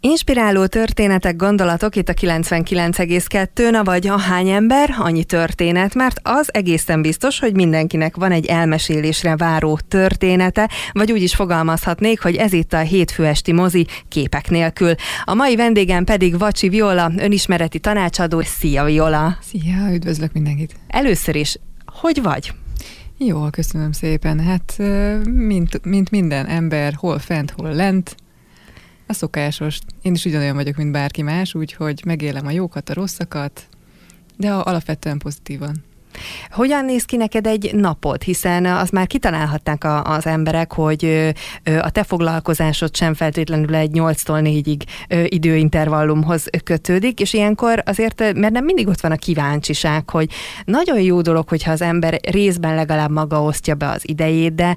Inspiráló történetek, gondolatok itt a 99,2 na vagy a hány ember, annyi történet, mert az egészen biztos, hogy mindenkinek van egy elmesélésre váró története, vagy úgy is fogalmazhatnék, hogy ez itt a hétfő esti mozi képek nélkül. A mai vendégem pedig Vacsi Viola, önismereti tanácsadó. Szia Viola! Szia, üdvözlök mindenkit! Először is, hogy vagy? Jó, köszönöm szépen. Hát, mint, mint minden ember, hol fent, hol lent, a szokásos. Én is ugyanolyan vagyok, mint bárki más, úgyhogy megélem a jókat, a rosszakat, de alapvetően pozitívan. Hogyan néz ki neked egy napod? Hiszen az már kitalálhatták a, az emberek, hogy a te foglalkozásod sem feltétlenül egy 8-tól 4-ig időintervallumhoz kötődik, és ilyenkor azért, mert nem mindig ott van a kíváncsiság, hogy nagyon jó dolog, hogyha az ember részben legalább maga osztja be az idejét, de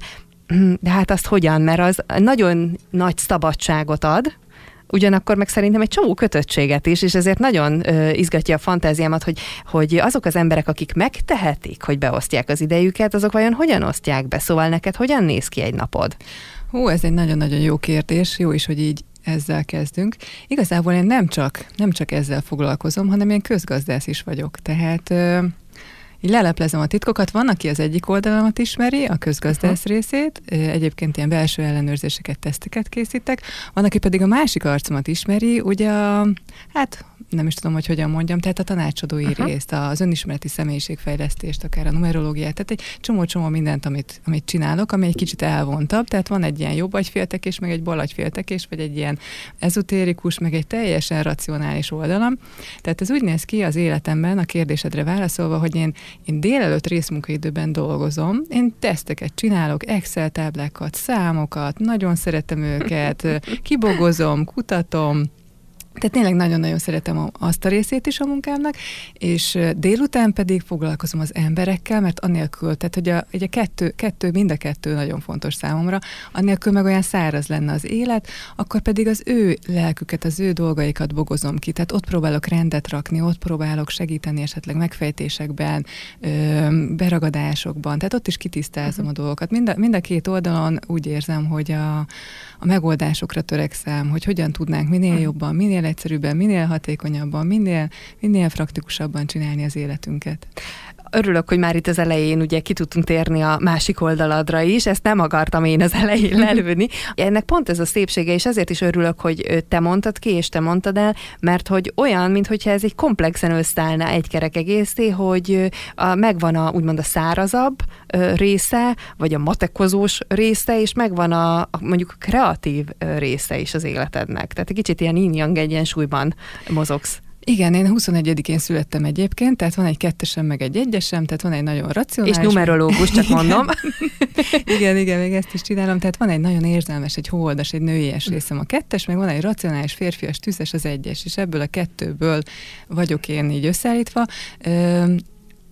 de hát azt hogyan, mert az nagyon nagy szabadságot ad, ugyanakkor meg szerintem egy csomó kötöttséget is, és ezért nagyon ö, izgatja a fantáziámat, hogy, hogy azok az emberek, akik megtehetik, hogy beosztják az idejüket, azok vajon hogyan osztják be? Szóval neked hogyan néz ki egy napod? Hú, ez egy nagyon-nagyon jó kérdés, jó is, hogy így ezzel kezdünk. Igazából én nem csak, nem csak ezzel foglalkozom, hanem én közgazdász is vagyok. Tehát így leleplezem a titkokat. Van, aki az egyik oldalamat ismeri, a közgazdász uh-huh. részét, egyébként ilyen belső ellenőrzéseket, teszteket készítek. Van, aki pedig a másik arcomat ismeri, ugye a, hát nem is tudom, hogy hogyan mondjam, tehát a tanácsadói uh-huh. részt, az önismereti személyiségfejlesztést, akár a numerológiát, tehát egy csomó-csomó mindent, amit, amit csinálok, ami egy kicsit elvontabb, tehát van egy ilyen jobb agyféltekés, meg egy bal agyféltekés, vagy egy ilyen ezotérikus, meg egy teljesen racionális oldalam. Tehát ez úgy néz ki az életemben, a kérdésedre válaszolva, hogy én, én délelőtt részmunkaidőben dolgozom, én teszteket csinálok, Excel táblákat, számokat, nagyon szeretem őket, kibogozom, kutatom, tehát tényleg nagyon-nagyon szeretem azt a részét is a munkámnak, és délután pedig foglalkozom az emberekkel, mert annélkül, tehát hogy a, hogy a kettő, kettő, mind a kettő nagyon fontos számomra, annélkül meg olyan száraz lenne az élet, akkor pedig az ő lelküket, az ő dolgaikat bogozom ki, tehát ott próbálok rendet rakni, ott próbálok segíteni esetleg megfejtésekben, beragadásokban, tehát ott is kitisztázom a dolgokat. Mind a, mind a két oldalon úgy érzem, hogy a, a megoldásokra törekszem, hogy hogyan tudnánk minél jobban, minél minél egyszerűbben, minél hatékonyabban, minél, minél praktikusabban csinálni az életünket örülök, hogy már itt az elején ugye ki tudtunk térni a másik oldaladra is, ezt nem akartam én az elején lelőni. Ennek pont ez a szépsége, és ezért is örülök, hogy te mondtad ki, és te mondtad el, mert hogy olyan, mintha ez egy komplexen összeállna egy kerek egészé, hogy a, megvan a úgymond a szárazabb része, vagy a matekozós része, és megvan a, a mondjuk a kreatív része is az életednek. Tehát egy kicsit ilyen yin-yang egyensúlyban mozogsz. Igen, én 21-én születtem egyébként, tehát van egy kettesem, meg egy egyesem, tehát van egy nagyon racionális... És numerológus, csak mondom. igen, igen, még ezt is csinálom. Tehát van egy nagyon érzelmes, egy holdas, egy nőies részem a kettes, meg van egy racionális, férfias, tüzes az egyes, és ebből a kettőből vagyok én így összeállítva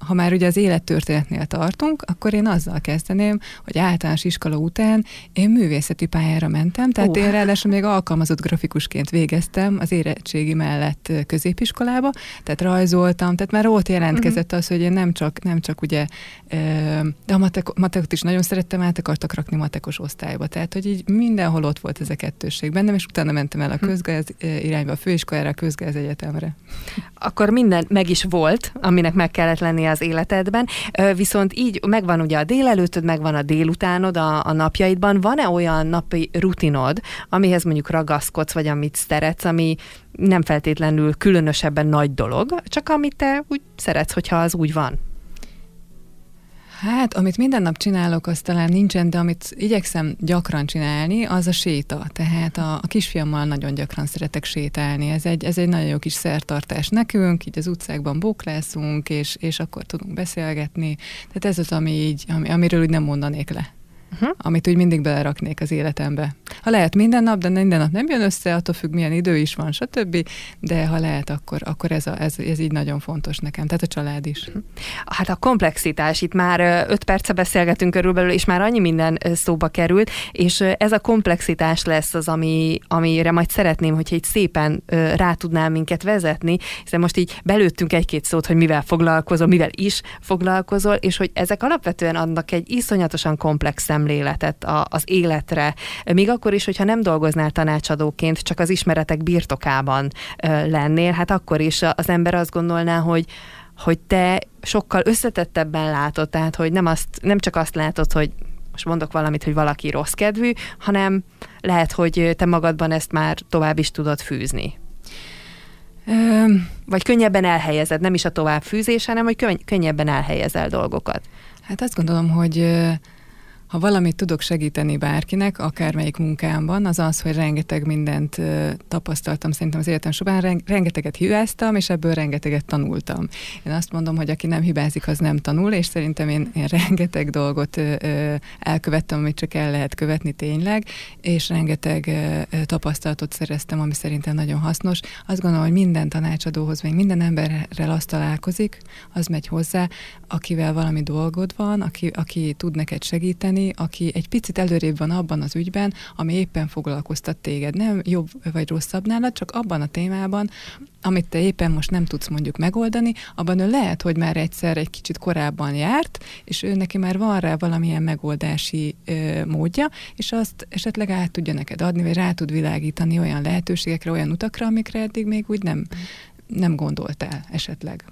ha már ugye az élettörténetnél tartunk, akkor én azzal kezdeném, hogy általános iskola után én művészeti pályára mentem, tehát uh. én ráadásul még alkalmazott grafikusként végeztem az érettségi mellett középiskolába, tehát rajzoltam, tehát már ott jelentkezett uh-huh. az, hogy én nem csak, nem csak ugye, de a matek, matekot is nagyon szerettem, át akartak rakni matekos osztályba, tehát hogy így mindenhol ott volt ez a kettőség bennem, és utána mentem el a hm. közgáz irányba, a főiskolára, a közgáz egyetemre. Akkor minden meg is volt, aminek meg kellett lennie az életedben, viszont így megvan ugye a délelőttöd, megvan a délutánod a, a napjaidban. Van-e olyan napi rutinod, amihez mondjuk ragaszkodsz, vagy amit szeretsz, ami nem feltétlenül különösebben nagy dolog, csak amit te úgy szeretsz, hogyha az úgy van? Hát, amit minden nap csinálok, az talán nincsen, de amit igyekszem gyakran csinálni, az a séta. Tehát a, a kisfiammal nagyon gyakran szeretek sétálni. Ez egy, ez egy nagyon jó kis szertartás nekünk, így az utcákban bóklászunk, és, és akkor tudunk beszélgetni. Tehát ez az, ami így, ami, amiről úgy nem mondanék le uh-huh. amit úgy mindig beleraknék az életembe. Ha lehet minden nap, de minden nap nem jön össze, attól függ, milyen idő is van, stb. De ha lehet, akkor, akkor ez, a, ez, ez így nagyon fontos nekem, tehát a család is. Uh-huh. Hát a komplexitás, itt már öt perce beszélgetünk körülbelül, és már annyi minden szóba került, és ez a komplexitás lesz az, ami, amire majd szeretném, hogyha egy szépen rá tudnál minket vezetni, hiszen most így belőttünk egy-két szót, hogy mivel foglalkozol, mivel is foglalkozol, és hogy ezek alapvetően adnak egy iszonyatosan komplex szemléletet a, az életre, még akkor akkor is, hogyha nem dolgoznál tanácsadóként, csak az ismeretek birtokában lennél, hát akkor is az ember azt gondolná, hogy hogy te sokkal összetettebben látod, tehát hogy nem, azt, nem csak azt látod, hogy most mondok valamit, hogy valaki rossz kedvű, hanem lehet, hogy te magadban ezt már tovább is tudod fűzni. Vagy könnyebben elhelyezed, nem is a továbbfűzés, hanem hogy könnyebben elhelyezel dolgokat. Hát azt gondolom, hogy ha valamit tudok segíteni bárkinek, akármelyik munkámban, az az, hogy rengeteg mindent tapasztaltam szerintem az életem során, rengeteget hibáztam, és ebből rengeteget tanultam. Én azt mondom, hogy aki nem hibázik, az nem tanul, és szerintem én, én rengeteg dolgot elkövettem, amit csak el lehet követni tényleg, és rengeteg tapasztalatot szereztem, ami szerintem nagyon hasznos. Azt gondolom, hogy minden tanácsadóhoz, vagy minden emberrel azt találkozik, az megy hozzá, akivel valami dolgod van, aki, aki tud neked segíteni, aki egy picit előrébb van abban az ügyben, ami éppen foglalkoztat téged. Nem jobb vagy rosszabb nálad, csak abban a témában, amit te éppen most nem tudsz mondjuk megoldani, abban ő lehet, hogy már egyszer egy kicsit korábban járt, és ő neki már van rá valamilyen megoldási ö, módja, és azt esetleg át tudja neked adni, vagy rá tud világítani olyan lehetőségekre, olyan utakra, amikre eddig még úgy nem, nem gondoltál esetleg.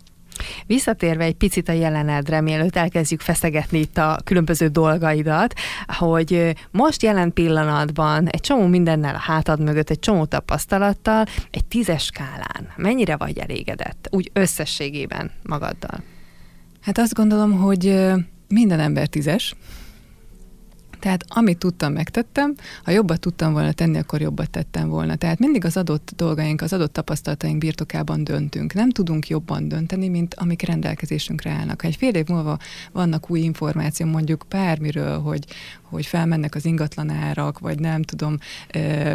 Visszatérve egy picit a jelenedre, mielőtt elkezdjük feszegetni itt a különböző dolgaidat, hogy most jelen pillanatban egy csomó mindennel a hátad mögött, egy csomó tapasztalattal, egy tízes skálán mennyire vagy elégedett, úgy összességében magaddal? Hát azt gondolom, hogy minden ember tízes, tehát amit tudtam, megtettem, ha jobbat tudtam volna tenni, akkor jobbat tettem volna. Tehát mindig az adott dolgaink, az adott tapasztalataink birtokában döntünk. Nem tudunk jobban dönteni, mint amik rendelkezésünkre állnak. Ha egy fél év múlva vannak új információ, mondjuk bármiről, hogy, hogy felmennek az ingatlanárak, vagy nem tudom,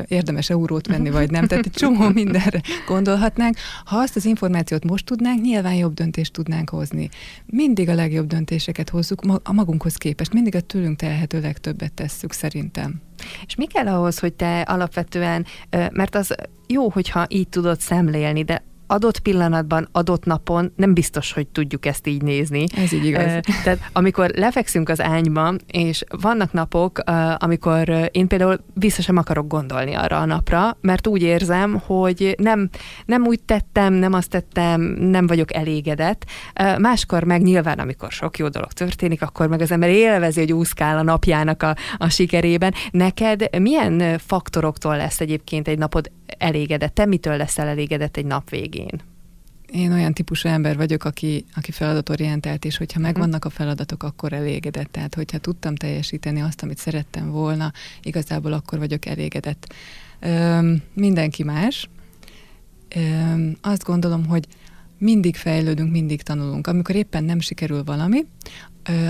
érdemes eurót venni, vagy nem. Tehát egy csomó mindenre gondolhatnánk. Ha azt az információt most tudnánk, nyilván jobb döntést tudnánk hozni. Mindig a legjobb döntéseket hozzuk a magunkhoz képest, mindig a tőlünk telhető legtöbbet tesszük szerintem. És mi kell ahhoz, hogy te alapvetően, mert az jó, hogyha így tudod szemlélni, de adott pillanatban, adott napon nem biztos, hogy tudjuk ezt így nézni. Ez így igaz. Tehát amikor lefekszünk az ágyba, és vannak napok, amikor én például vissza sem akarok gondolni arra a napra, mert úgy érzem, hogy nem, nem úgy tettem, nem azt tettem, nem vagyok elégedett. Máskor meg nyilván, amikor sok jó dolog történik, akkor meg az ember élvezi, hogy úszkál a napjának a, a sikerében. Neked milyen faktoroktól lesz egyébként egy napod elégedett? Te mitől leszel elégedett egy nap végén? Én olyan típusú ember vagyok, aki, aki feladatorientált, és hogyha mhm. megvannak a feladatok, akkor elégedett. Tehát, hogyha tudtam teljesíteni azt, amit szerettem volna, igazából akkor vagyok elégedett. Üm, mindenki más. Üm, azt gondolom, hogy mindig fejlődünk, mindig tanulunk. Amikor éppen nem sikerül valami,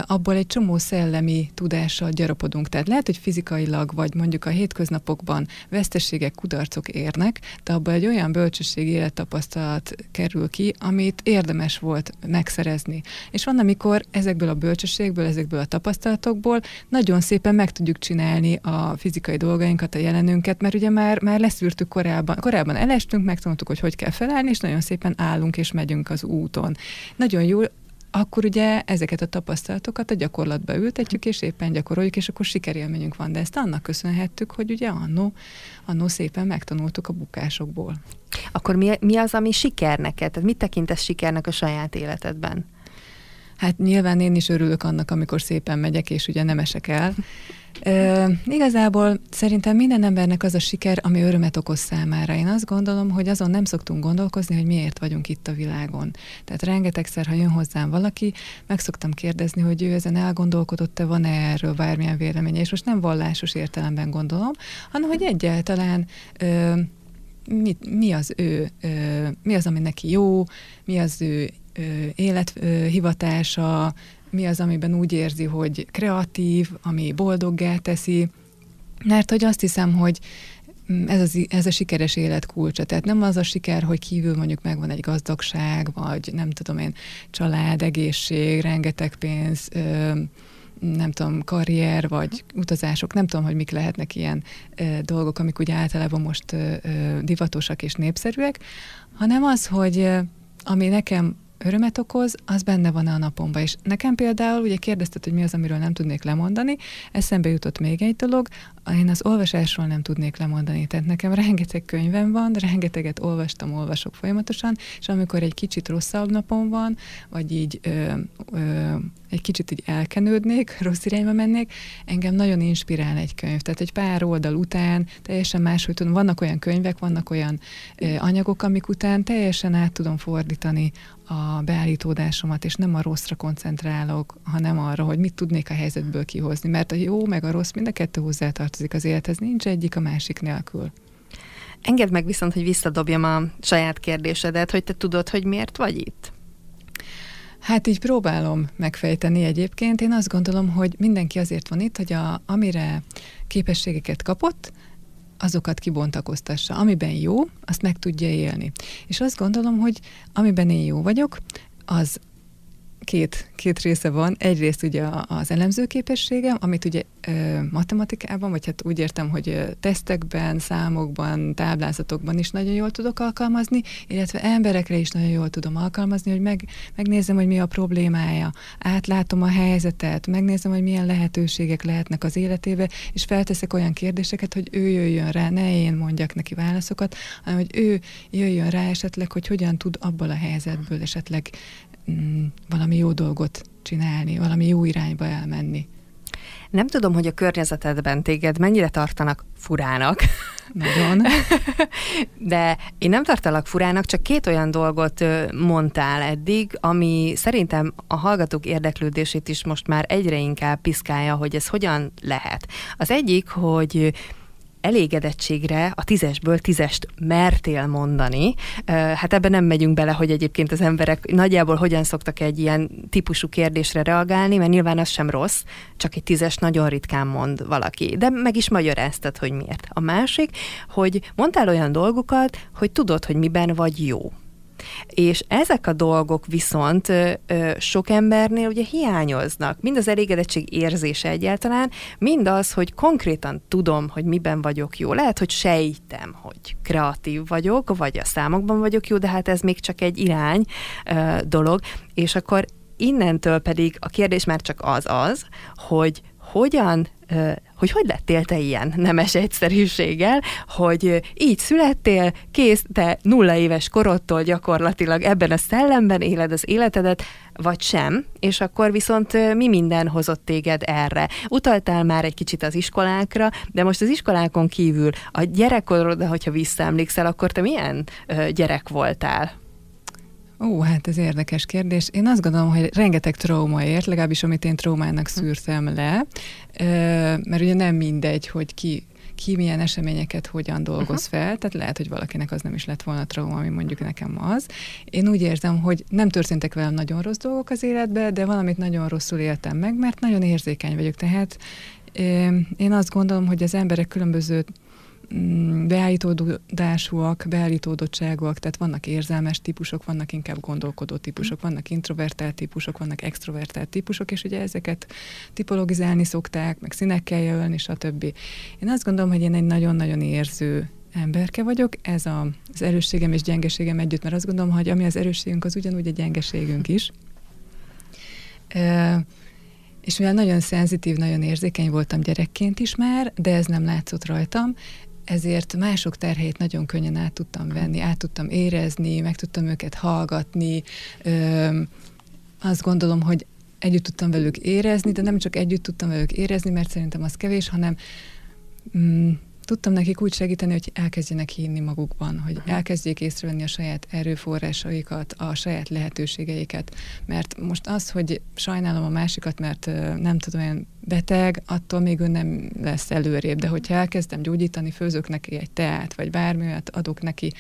abból egy csomó szellemi tudással gyarapodunk. Tehát lehet, hogy fizikailag, vagy mondjuk a hétköznapokban veszteségek, kudarcok érnek, de abból egy olyan bölcsesség élettapasztalat kerül ki, amit érdemes volt megszerezni. És van, amikor ezekből a bölcsességből, ezekből a tapasztalatokból nagyon szépen meg tudjuk csinálni a fizikai dolgainkat, a jelenünket, mert ugye már, már leszűrtük korábban, korábban elestünk, megtanultuk, hogy hogy kell felállni, és nagyon szépen állunk és megyünk az úton. Nagyon jó akkor ugye ezeket a tapasztalatokat a gyakorlatba ültetjük, és éppen gyakoroljuk, és akkor sikerélményünk van. De ezt annak köszönhettük, hogy ugye annó, annó szépen megtanultuk a bukásokból. Akkor mi, mi az, ami siker neked? Tehát mit tekintesz sikernek a saját életedben? Hát nyilván én is örülök annak, amikor szépen megyek, és ugye nem esek el. Ö, igazából szerintem minden embernek az a siker, ami örömet okoz számára. Én azt gondolom, hogy azon nem szoktunk gondolkozni, hogy miért vagyunk itt a világon. Tehát rengetegszer, ha jön hozzám valaki, meg szoktam kérdezni, hogy ő ezen elgondolkodott-e, van-e erről bármilyen véleménye, és most nem vallásos értelemben gondolom, hanem hogy egyáltalán ö, mi, mi az ő, ö, mi az, ami neki jó, mi az ő élethivatása, mi az, amiben úgy érzi, hogy kreatív, ami boldoggá teszi. Mert hogy azt hiszem, hogy ez, az, ez a sikeres élet kulcsa. Tehát nem az a siker, hogy kívül mondjuk megvan egy gazdagság, vagy nem tudom én, család, egészség, rengeteg pénz, nem tudom, karrier, vagy utazások, nem tudom, hogy mik lehetnek ilyen dolgok, amik ugye általában most divatosak és népszerűek, hanem az, hogy ami nekem örömet okoz, az benne van a napomban. És nekem például, ugye kérdezted, hogy mi az, amiről nem tudnék lemondani, eszembe jutott még egy dolog, én az olvasásról nem tudnék lemondani. Tehát nekem rengeteg könyvem van, rengeteget olvastam, olvasok folyamatosan, és amikor egy kicsit rosszabb napom van, vagy így ö, ö, egy kicsit így elkenődnék, rossz irányba mennék, engem nagyon inspirál egy könyv. Tehát egy pár oldal után teljesen máshogy tudom. Vannak olyan könyvek, vannak olyan ö, anyagok, amik után teljesen át tudom fordítani a beállítódásomat, és nem a rosszra koncentrálok, hanem arra, hogy mit tudnék a helyzetből kihozni. Mert a jó meg a rossz mind a kettő hozzátartozik az élethez, nincs egyik a másik nélkül. Engedd meg viszont, hogy visszadobjam a saját kérdésedet, hogy te tudod, hogy miért vagy itt? Hát így próbálom megfejteni egyébként. Én azt gondolom, hogy mindenki azért van itt, hogy a, amire képességeket kapott, azokat kibontakoztassa. Amiben jó, azt meg tudja élni. És azt gondolom, hogy amiben én jó vagyok, az két, két része van. Egyrészt ugye az elemző képességem, amit ugye matematikában, vagy hát úgy értem, hogy tesztekben, számokban, táblázatokban is nagyon jól tudok alkalmazni, illetve emberekre is nagyon jól tudom alkalmazni, hogy meg, megnézem, hogy mi a problémája, átlátom a helyzetet, megnézem, hogy milyen lehetőségek lehetnek az életébe, és felteszek olyan kérdéseket, hogy ő jöjjön rá, ne én mondjak neki válaszokat, hanem hogy ő jöjjön rá esetleg, hogy hogyan tud abból a helyzetből esetleg mm, valami jó dolgot csinálni, valami jó irányba elmenni. Nem tudom, hogy a környezetedben téged mennyire tartanak furának. Nagyon. De én nem tartalak furának, csak két olyan dolgot mondtál eddig, ami szerintem a hallgatók érdeklődését is most már egyre inkább piszkálja, hogy ez hogyan lehet. Az egyik, hogy elégedettségre a tízesből tízest mertél mondani. Hát ebben nem megyünk bele, hogy egyébként az emberek nagyjából hogyan szoktak egy ilyen típusú kérdésre reagálni, mert nyilván az sem rossz, csak egy tízes nagyon ritkán mond valaki. De meg is magyaráztad, hogy miért. A másik, hogy mondtál olyan dolgokat, hogy tudod, hogy miben vagy jó. És ezek a dolgok viszont ö, sok embernél ugye hiányoznak. Mind az elégedettség érzése egyáltalán, mind az, hogy konkrétan tudom, hogy miben vagyok jó. Lehet, hogy sejtem, hogy kreatív vagyok, vagy a számokban vagyok jó, de hát ez még csak egy irány ö, dolog. És akkor innentől pedig a kérdés már csak az az, hogy hogyan hogy hogy lettél te ilyen nemes egyszerűséggel, hogy így születtél, kész, te nulla éves korodtól gyakorlatilag ebben a szellemben éled az életedet, vagy sem, és akkor viszont mi minden hozott téged erre. Utaltál már egy kicsit az iskolákra, de most az iskolákon kívül a gyerekkorodra, hogyha visszaemlékszel, akkor te milyen gyerek voltál? Ó, hát ez érdekes kérdés. Én azt gondolom, hogy rengeteg trauma ért, legalábbis amit én traumának hm. szűrtem le, mert ugye nem mindegy, hogy ki ki milyen eseményeket hogyan dolgoz uh-huh. fel, tehát lehet, hogy valakinek az nem is lett volna trauma, ami mondjuk nekem az. Én úgy érzem, hogy nem történtek velem nagyon rossz dolgok az életbe, de valamit nagyon rosszul éltem meg, mert nagyon érzékeny vagyok, tehát én azt gondolom, hogy az emberek különböző beállítódásúak, beállítódottságúak, tehát vannak érzelmes típusok, vannak inkább gondolkodó típusok, vannak introvertált típusok, vannak extrovertált típusok, és ugye ezeket tipologizálni szokták, meg színekkel jelölni, stb. Én azt gondolom, hogy én egy nagyon-nagyon érző emberke vagyok, ez a, az erősségem és gyengeségem együtt, mert azt gondolom, hogy ami az erősségünk, az ugyanúgy a gyengeségünk is. E, és mivel nagyon szenzitív, nagyon érzékeny voltam gyerekként is már, de ez nem látszott rajtam, ezért mások terheit nagyon könnyen át tudtam venni, át tudtam érezni, meg tudtam őket hallgatni. Ö, azt gondolom, hogy együtt tudtam velük érezni, de nem csak együtt tudtam velük érezni, mert szerintem az kevés, hanem mm, tudtam nekik úgy segíteni, hogy elkezdjenek hinni magukban, hogy elkezdjék észrevenni a saját erőforrásaikat, a saját lehetőségeiket. Mert most az, hogy sajnálom a másikat, mert nem tudom, olyan beteg, attól még ő nem lesz előrébb. De hogyha elkezdem gyógyítani, főzök neki egy teát, vagy bármi olyat adok neki,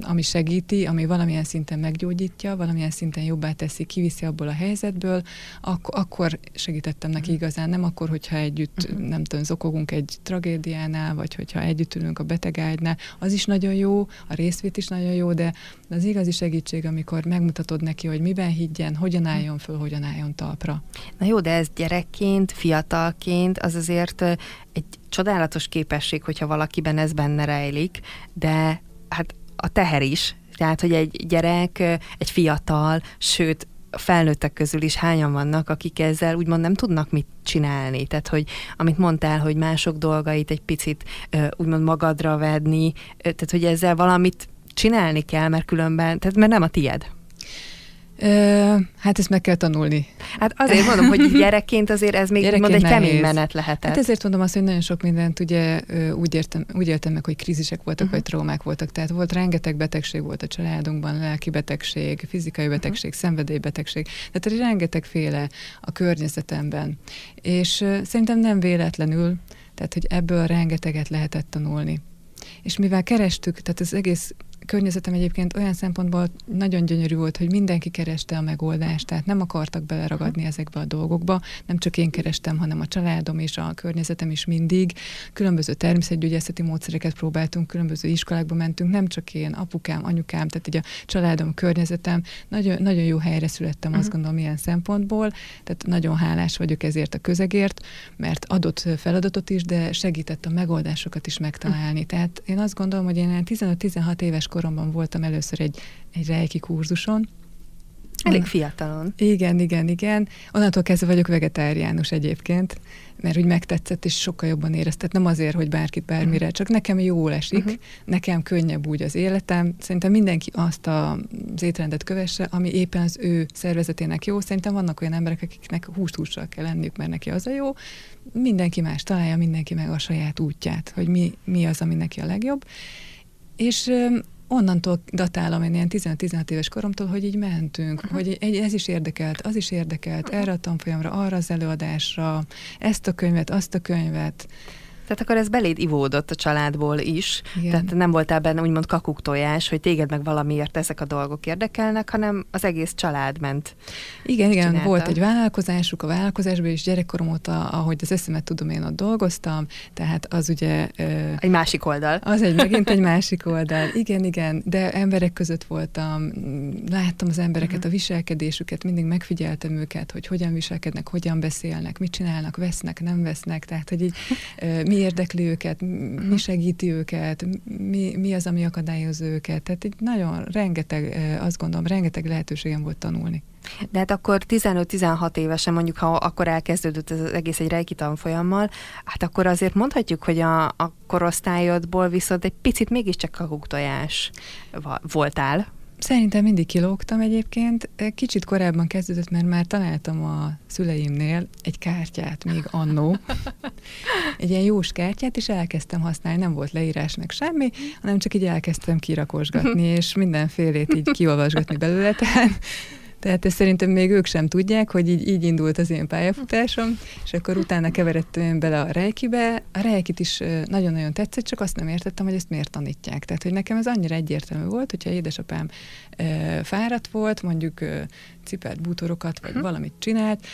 ami segíti, ami valamilyen szinten meggyógyítja, valamilyen szinten jobbá teszi, kiviszi abból a helyzetből, ak- akkor segítettem neki mhm. igazán, nem akkor, hogyha együtt, uh-huh. nem tudom, zokogunk egy tragédiánál, vagy hogyha együtt ülünk a betegágynál, az is nagyon jó, a részvét is nagyon jó, de az igazi segítség, amikor megmutatod neki, hogy miben higgyen, hogyan álljon föl, hogyan álljon talpra. Na jó, de ez gyerekként, fiatalként, az azért egy csodálatos képesség, hogyha valakiben ez benne rejlik, de hát a teher is, Tehát, hogy egy gyerek, egy fiatal, sőt, felnőttek közül is hányan vannak, akik ezzel úgymond nem tudnak mit csinálni. Tehát, hogy amit mondtál, hogy mások dolgait egy picit úgymond magadra vedni, tehát, hogy ezzel valamit csinálni kell, mert különben, tehát mert nem a tied. Ö, hát ezt meg kell tanulni. Hát azért mondom, hogy gyerekként azért ez még mond egy kemény menet lehetett. Hát ezért mondom azt, hogy nagyon sok mindent ugye úgy, értem, úgy éltem meg, hogy krízisek voltak, uh-huh. vagy traumák voltak. Tehát volt rengeteg betegség volt a családunkban, lelki betegség, fizikai mhm. betegség, uh-huh. szenvedélybetegség. Tehát rengetegféle a környezetemben. És uh, szerintem nem véletlenül, tehát hogy ebből rengeteget lehetett tanulni. És mivel kerestük, tehát az egész környezetem egyébként olyan szempontból nagyon gyönyörű volt, hogy mindenki kereste a megoldást, tehát nem akartak beleragadni ezekbe a dolgokba, nem csak én kerestem, hanem a családom és a környezetem is mindig. Különböző természetgyógyászati módszereket próbáltunk, különböző iskolákba mentünk, nem csak én, apukám, anyukám, tehát így a családom, a környezetem. Nagyon, nagyon jó helyre születtem, uh-huh. azt mhm. gondolom, ilyen szempontból, tehát nagyon hálás vagyok ezért a közegért, mert adott feladatot is, de segített a megoldásokat is megtalálni. Tehát én azt gondolom, hogy én 15-16 éves koromban voltam először egy, egy rejki kurzuson, Elég fiatalon. Igen, igen, igen. Onnantól kezdve vagyok vegetáriánus egyébként, mert úgy megtetszett, és sokkal jobban éreztet. Nem azért, hogy bárkit bármire, csak nekem jól esik, uh-huh. nekem könnyebb úgy az életem. Szerintem mindenki azt a, az étrendet kövesse, ami éppen az ő szervezetének jó. Szerintem vannak olyan emberek, akiknek húst hússal kell lenniük, mert neki az a jó. Mindenki más találja, mindenki meg a saját útját, hogy mi, mi az, ami neki a legjobb. És onnantól datálom én ilyen 15-16 éves koromtól, hogy így mentünk, uh-huh. hogy egy, ez is érdekelt, az is érdekelt, uh-huh. erre a tanfolyamra, arra az előadásra, ezt a könyvet, azt a könyvet. Tehát akkor ez beléd ivódott a családból is, Igen. tehát nem voltál benne úgymond kakuktojás, hogy téged meg valamiért ezek a dolgok érdekelnek, hanem az egész család ment. Igen, igen, csinálta. volt egy vállalkozásuk, a vállalkozásban is gyerekkorom óta, ahogy az eszemet tudom, én ott dolgoztam, tehát az ugye... Egy másik oldal. Az egy megint egy másik oldal. Igen, igen, de emberek között voltam, láttam az embereket, uh-huh. a viselkedésüket, mindig megfigyeltem őket, hogy hogyan viselkednek, hogyan beszélnek, mit csinálnak, vesznek, nem vesznek, tehát hogy így mi érdekli őket, mi segíti őket, mi, mi az, ami akadályoz őket. Tehát így nagyon rengeteg, azt gondolom, rengeteg lehetőségem volt tanulni. De hát akkor 15-16 évesen, mondjuk ha akkor elkezdődött ez az egész egy rejki tanfolyammal, hát akkor azért mondhatjuk, hogy a, a korosztályodból viszont egy picit mégiscsak kakuktojás voltál. Szerintem mindig kilógtam egyébként. Kicsit korábban kezdődött, mert már találtam a szüleimnél egy kártyát még annó. Egy ilyen jós kártyát, és elkezdtem használni. Nem volt leírás meg semmi, hanem csak így elkezdtem kirakosgatni, és mindenfélét így kiolvasgatni belőle. Tehát tehát ezt szerintem még ők sem tudják, hogy így, így indult az én pályafutásom, és akkor utána keveredtem bele a rejkibe. A rejkit is nagyon-nagyon tetszett, csak azt nem értettem, hogy ezt miért tanítják. Tehát, hogy nekem ez annyira egyértelmű volt, hogyha édesapám fáradt volt, mondjuk cipelt bútorokat, vagy uh-huh. valamit csinált,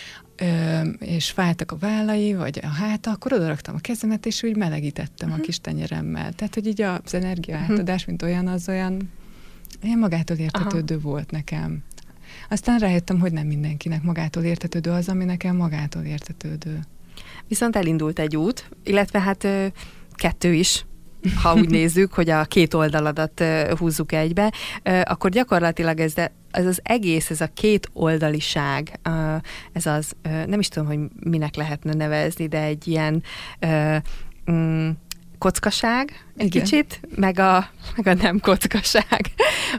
és fájtak a vállai, vagy a háta, akkor odaraktam a kezemet, és úgy melegítettem uh-huh. a kis tenyeremmel. Tehát, hogy így az energiaátadás, uh-huh. mint olyan, az olyan ilyen magától értetődő Aha. volt nekem. Aztán rájöttem, hogy nem mindenkinek magától értetődő az, ami nekem magától értetődő. Viszont elindult egy út, illetve hát kettő is, ha úgy nézzük, hogy a két oldaladat húzzuk egybe, akkor gyakorlatilag ez, ez az egész, ez a két oldaliság, ez az, nem is tudom, hogy minek lehetne nevezni, de egy ilyen mm, kockaság egy Igen. kicsit, meg a, meg a nem kockaság,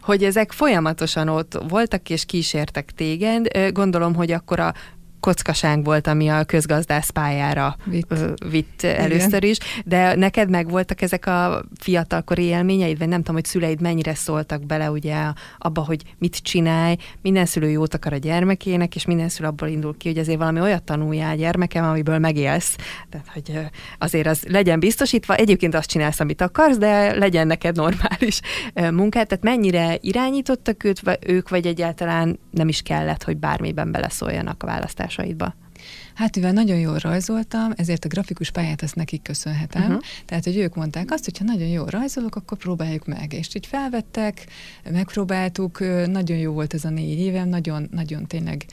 hogy ezek folyamatosan ott voltak és kísértek téged. Gondolom, hogy akkor a kockaság volt, ami a közgazdász pályára vitt, vitt először is, de neked meg voltak ezek a fiatalkori élményeid, vagy nem tudom, hogy szüleid mennyire szóltak bele ugye abba, hogy mit csinálj, minden szülő jót akar a gyermekének, és minden szülő abból indul ki, hogy azért valami olyat tanuljál gyermekem, amiből megélsz. Tehát, hogy azért az legyen biztosítva, egyébként azt csinálsz, amit akarsz, de legyen neked normális munkát. Tehát mennyire irányítottak őt, ők, vagy egyáltalán nem is kellett, hogy bármiben beleszóljanak a választás hatásaidba? Hát mivel nagyon jól rajzoltam, ezért a grafikus pályát azt nekik köszönhetem. Uh-huh. Tehát, hogy ők mondták azt, hogy ha nagyon jól rajzolok, akkor próbáljuk meg. És így felvettek, megpróbáltuk, nagyon jó volt ez a négy évem, nagyon, nagyon tényleg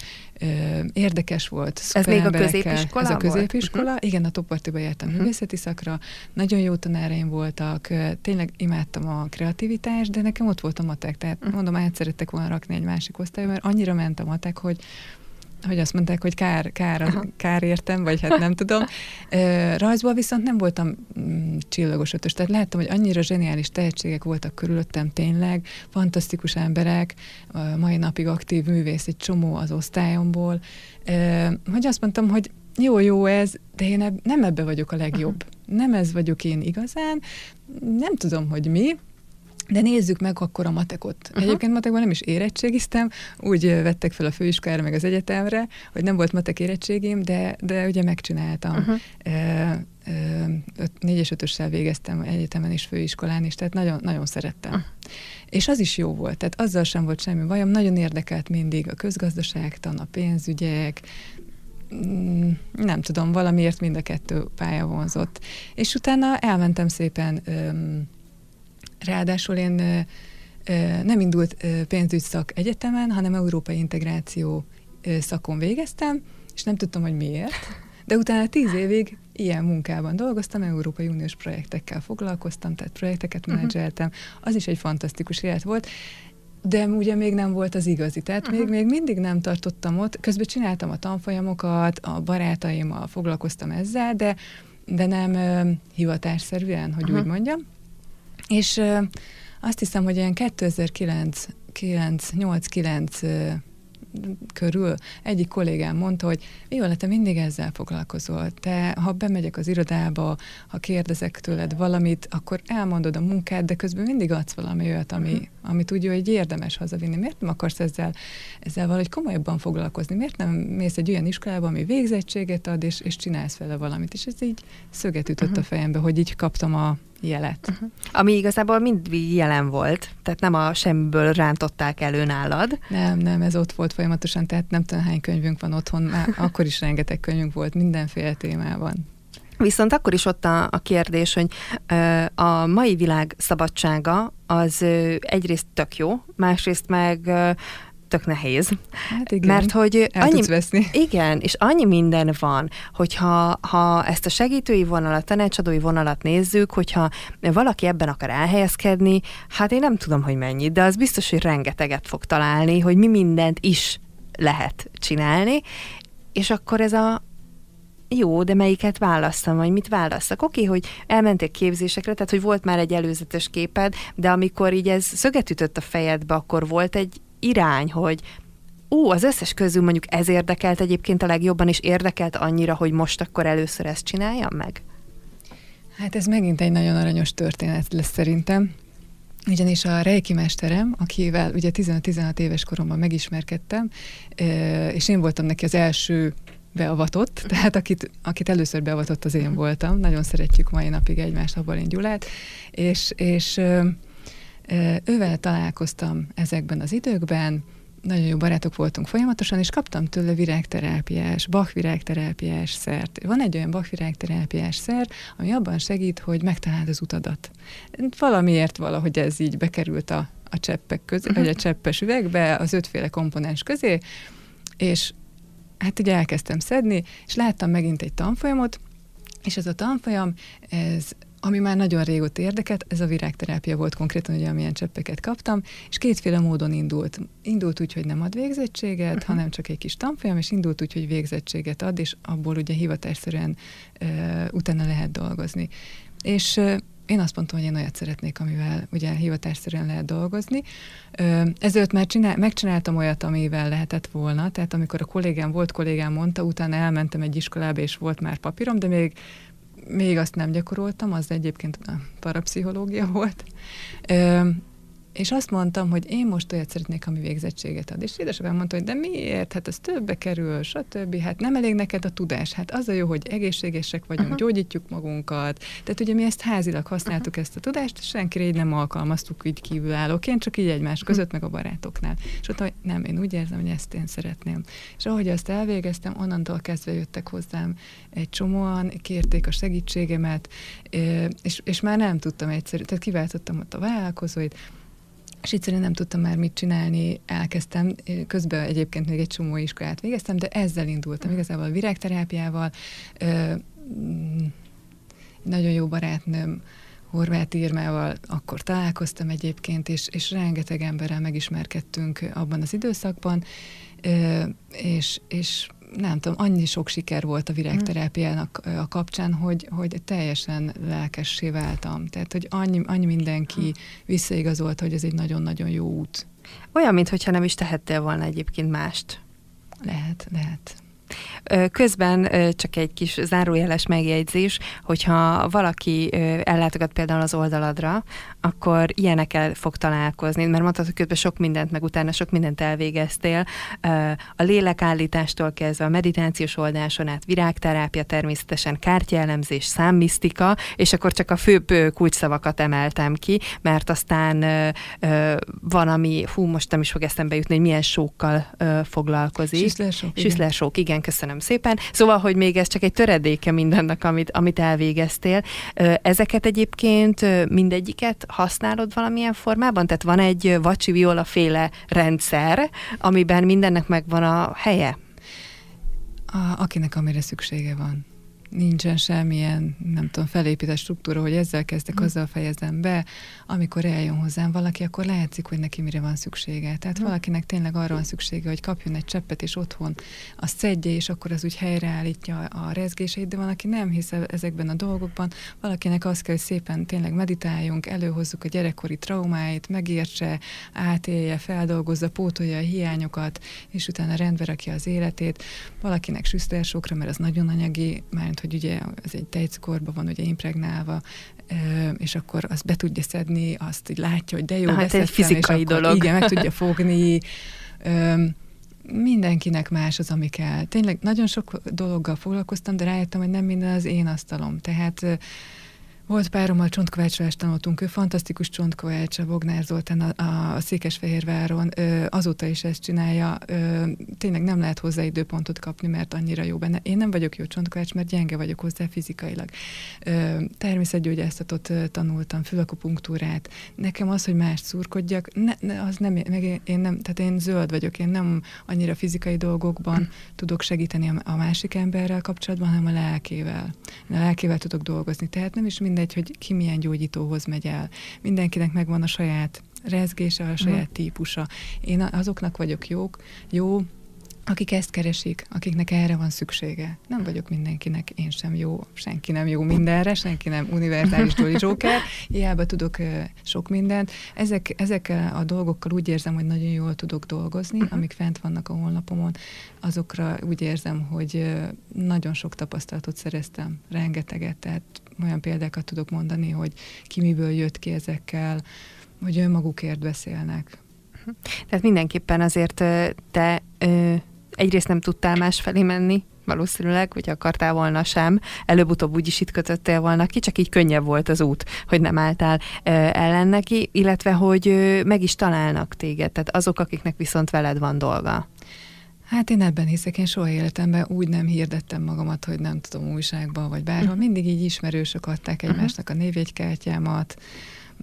érdekes volt. Ez még a középiskola Ez a középiskola, volt? Uh-huh. igen, a Topartiba jártam uh-huh. művészeti szakra, nagyon jó tanáraim voltak, tényleg imádtam a kreativitást, de nekem ott volt a matek, tehát uh-huh. mondom, át szerettek volna rakni egy másik osztályba, mert annyira ment a matek, hogy hogy azt mondták, hogy kár, kár, kár értem, vagy hát nem tudom. Rajzból viszont nem voltam mm, csillagos ötös, tehát láttam, hogy annyira zseniális tehetségek voltak körülöttem tényleg, fantasztikus emberek, mai napig aktív művész, egy csomó az osztályomból, hogy azt mondtam, hogy jó, jó ez, de én eb- nem ebbe vagyok a legjobb. Nem ez vagyok én igazán, nem tudom, hogy mi, de nézzük meg akkor a matekot. Uh-huh. Egyébként matekban nem is érettségiztem, úgy vettek fel a főiskolára meg az egyetemre, hogy nem volt matek érettségim, de, de ugye megcsináltam. Uh-huh. E, e, négy és ötössel végeztem egyetemen és főiskolán is, tehát nagyon, nagyon szerettem. Uh-huh. És az is jó volt, tehát azzal sem volt semmi bajom, nagyon érdekelt mindig a közgazdaságtan, a pénzügyek, mm, nem tudom, valamiért mind a kettő pálya vonzott. És utána elmentem szépen Ráadásul én nem indult pénzügyszak egyetemen, hanem európai integráció szakon végeztem, és nem tudtam, hogy miért. De utána tíz évig ilyen munkában dolgoztam, Európai Uniós projektekkel foglalkoztam, tehát projekteket mhm. menedzseltem. Az is egy fantasztikus élet volt, de ugye még nem volt az igazi, tehát uh-huh. még, még mindig nem tartottam ott. Közben csináltam a tanfolyamokat, a barátaimmal foglalkoztam ezzel, de, de nem uh, hivatásszerűen, hogy uh-huh. úgy mondjam. És azt hiszem, hogy ilyen 2009 8-9 körül egyik kollégám mondta, hogy Viola, te mindig ezzel foglalkozol. Te, ha bemegyek az irodába, ha kérdezek tőled valamit, akkor elmondod a munkát, de közben mindig adsz valami olyat, ami, uh-huh. ami tudja, hogy érdemes hazavinni. Miért nem akarsz ezzel, ezzel valahogy komolyabban foglalkozni? Miért nem mész egy olyan iskolába, ami végzettséget ad, és, és csinálsz vele valamit? És ez így szöget ütött uh-huh. a fejembe, hogy így kaptam a jelet. Uh-huh. Ami igazából mind jelen volt, tehát nem a semmiből rántották elő nálad. Nem, nem, ez ott volt folyamatosan, tehát nem tudom hány könyvünk van otthon, már akkor is rengeteg könyvünk volt mindenféle témában. Viszont akkor is ott a, a kérdés, hogy ö, a mai világ szabadsága az ö, egyrészt tök jó, másrészt meg ö, tök nehéz. Hát igen, mert hogy el annyi, veszni. Igen, és annyi minden van, hogyha ha ezt a segítői vonalat, tanácsadói vonalat nézzük, hogyha valaki ebben akar elhelyezkedni, hát én nem tudom, hogy mennyit, de az biztos, hogy rengeteget fog találni, hogy mi mindent is lehet csinálni, és akkor ez a, jó, de melyiket választam, vagy mit választak? Oké, okay, hogy elmentek képzésekre, tehát hogy volt már egy előzetes képed, de amikor így ez szöget ütött a fejedbe, akkor volt egy irány, hogy ú, az összes közül mondjuk ez érdekelt egyébként a legjobban, és érdekelt annyira, hogy most akkor először ezt csináljam meg? Hát ez megint egy nagyon aranyos történet lesz szerintem. Ugyanis a Reiki mesterem, akivel ugye 15-16 éves koromban megismerkedtem, és én voltam neki az első beavatott, tehát akit, akit először beavatott az én voltam, nagyon szeretjük mai napig egymást, a én Gyulát, és, és Ővel találkoztam ezekben az időkben, nagyon jó barátok voltunk folyamatosan, és kaptam tőle virágterápiás, Bach virágterápiás szert. Van egy olyan Bach virágterápiás szer, ami abban segít, hogy megtaláld az utadat. Valamiért valahogy ez így bekerült a, a cseppek közé, vagy a mhm. cseppes üvegbe, az ötféle komponens közé, és hát ugye elkezdtem szedni, és láttam megint egy tanfolyamot, és ez a tanfolyam, ez ami már nagyon régóta érdekelt, ez a virágterápia volt konkrétan, ugye amilyen cseppeket kaptam, és kétféle módon indult. Indult úgy, hogy nem ad végzettséget, uh-huh. hanem csak egy kis tanfolyam, és indult úgy, hogy végzettséget ad, és abból ugye hivatásszerűen uh, utána lehet dolgozni. És uh, én azt mondtam, hogy én olyat szeretnék, amivel ugye hivatásszerűen lehet dolgozni. Ezért már csinál, megcsináltam olyat, amivel lehetett volna, tehát amikor a kollégám volt, kollégám mondta, utána elmentem egy iskolába, és volt már papírom, de még még azt nem gyakoroltam, az egyébként a parapszichológia volt. És azt mondtam, hogy én most olyat szeretnék, ami végzettséget ad. És édesapám mondta, hogy de miért? Hát ez többe kerül, stb. Hát nem elég neked a tudás. Hát az a jó, hogy egészségesek vagyunk, uh-huh. gyógyítjuk magunkat. Tehát ugye mi ezt házilag használtuk uh-huh. ezt a tudást, senkire így nem alkalmaztuk így kívülállóként, csak így egymás között, uh-huh. meg a barátoknál. És ott, hogy nem, én úgy érzem, hogy ezt én szeretném. És ahogy azt elvégeztem, onnantól kezdve jöttek hozzám egy csomóan, kérték a segítségemet, és, és már nem tudtam egyszerű, tehát kiváltottam ott a vállalkozóit, és egyszerűen nem tudtam már mit csinálni, elkezdtem, közben egyébként még egy csomó iskolát végeztem, de ezzel indultam, igazából a virágterápiával, mm, nagyon jó barátnőm, Horváth Irmával akkor találkoztam egyébként, és, és rengeteg emberrel megismerkedtünk abban az időszakban, és, és nem tudom, annyi sok siker volt a virágterápiának a kapcsán, hogy, hogy teljesen lelkessé váltam. Tehát, hogy annyi, annyi mindenki visszaigazolt, hogy ez egy nagyon-nagyon jó út. Olyan, mintha nem is tehettél volna egyébként mást. Lehet, lehet. Közben csak egy kis zárójeles megjegyzés, hogyha valaki ellátogat például az oldaladra, akkor ilyenekkel fog találkozni, mert mondtad, hogy közben sok mindent, meg utána sok mindent elvégeztél. A lélekállítástól kezdve a meditációs oldáson át, virágterápia, természetesen kártyaelemzés, számmisztika, és akkor csak a főbb kulcsszavakat emeltem ki, mert aztán van, ami, hú, most nem is fog eszembe jutni, hogy milyen sókkal foglalkozik. Süszlersók. Süszlersók, igen, köszönöm szépen. Szóval, hogy még ez csak egy töredéke mindennek, amit, amit elvégeztél. Ezeket egyébként mindegyiket használod valamilyen formában? Tehát van egy vacsi viola féle rendszer, amiben mindennek megvan a helye? A, akinek amire szüksége van nincsen semmilyen, nem tudom, felépített struktúra, hogy ezzel kezdek, mm. azzal fejezem be. Amikor eljön hozzám valaki, akkor látszik, hogy neki mire van szüksége. Tehát mm. valakinek tényleg arra van szüksége, hogy kapjon egy cseppet, és otthon azt szedje, és akkor az úgy helyreállítja a rezgését, de van, aki nem hisz e- ezekben a dolgokban. Valakinek az kell, hogy szépen tényleg meditáljunk, előhozzuk a gyerekkori traumáit, megértse, átélje, feldolgozza, pótolja a hiányokat, és utána rendbe rakja az életét. Valakinek süsztersokra, mert az nagyon anyagi, már mert hogy ugye ez egy tejcukorban van ugye impregnálva, és akkor azt be tudja szedni, azt így látja, hogy de jó, hát egy fizikai és akkor, dolog. Igen, meg tudja fogni. Mindenkinek más az, ami kell. Tényleg nagyon sok dologgal foglalkoztam, de rájöttem, hogy nem minden az én asztalom. Tehát volt párommal csontkovácsolást tanultunk, ő fantasztikus csontkovács, a Bognár Zoltán a, a Székesfehérváron, ö, azóta is ezt csinálja, ö, tényleg nem lehet hozzá időpontot kapni, mert annyira jó benne. Én nem vagyok jó csontkovács, mert gyenge vagyok hozzá fizikailag. Ö, természetgyógyászatot tanultam, fülakupunktúrát. Nekem az, hogy mást szurkodjak, ne, ne, az nem, meg én nem, tehát én zöld vagyok, én nem annyira fizikai dolgokban tudok segíteni a, a másik emberrel kapcsolatban, hanem a lelkével. A lelkével tudok dolgozni. Tehát nem is mind mindegy, hogy ki milyen gyógyítóhoz megy el. Mindenkinek megvan a saját rezgése, a saját uh-huh. típusa. Én azoknak vagyok jók, jó, akik ezt keresik, akiknek erre van szüksége. Nem vagyok mindenkinek, én sem jó, senki nem jó mindenre, senki nem univerzális Jolly Joker, hiába tudok sok mindent. Ezek, ezekkel a dolgokkal úgy érzem, hogy nagyon jól tudok dolgozni, uh-huh. amik fent vannak a honlapomon, azokra úgy érzem, hogy nagyon sok tapasztalatot szereztem, rengeteget, tehát olyan példákat tudok mondani, hogy ki miből jött ki ezekkel, hogy önmagukért beszélnek. Tehát mindenképpen azért te ö, egyrészt nem tudtál más felé menni, valószínűleg, hogy akartál volna sem, előbb-utóbb úgy is itt kötöttél volna ki, csak így könnyebb volt az út, hogy nem álltál ö, ellen neki, illetve hogy ö, meg is találnak téged, tehát azok, akiknek viszont veled van dolga. Hát én ebben hiszek, én soha életemben úgy nem hirdettem magamat, hogy nem tudom, újságban vagy bárhol. Uh-huh. Mindig így ismerősök adták mhm. egymásnak a névjegykártyámat,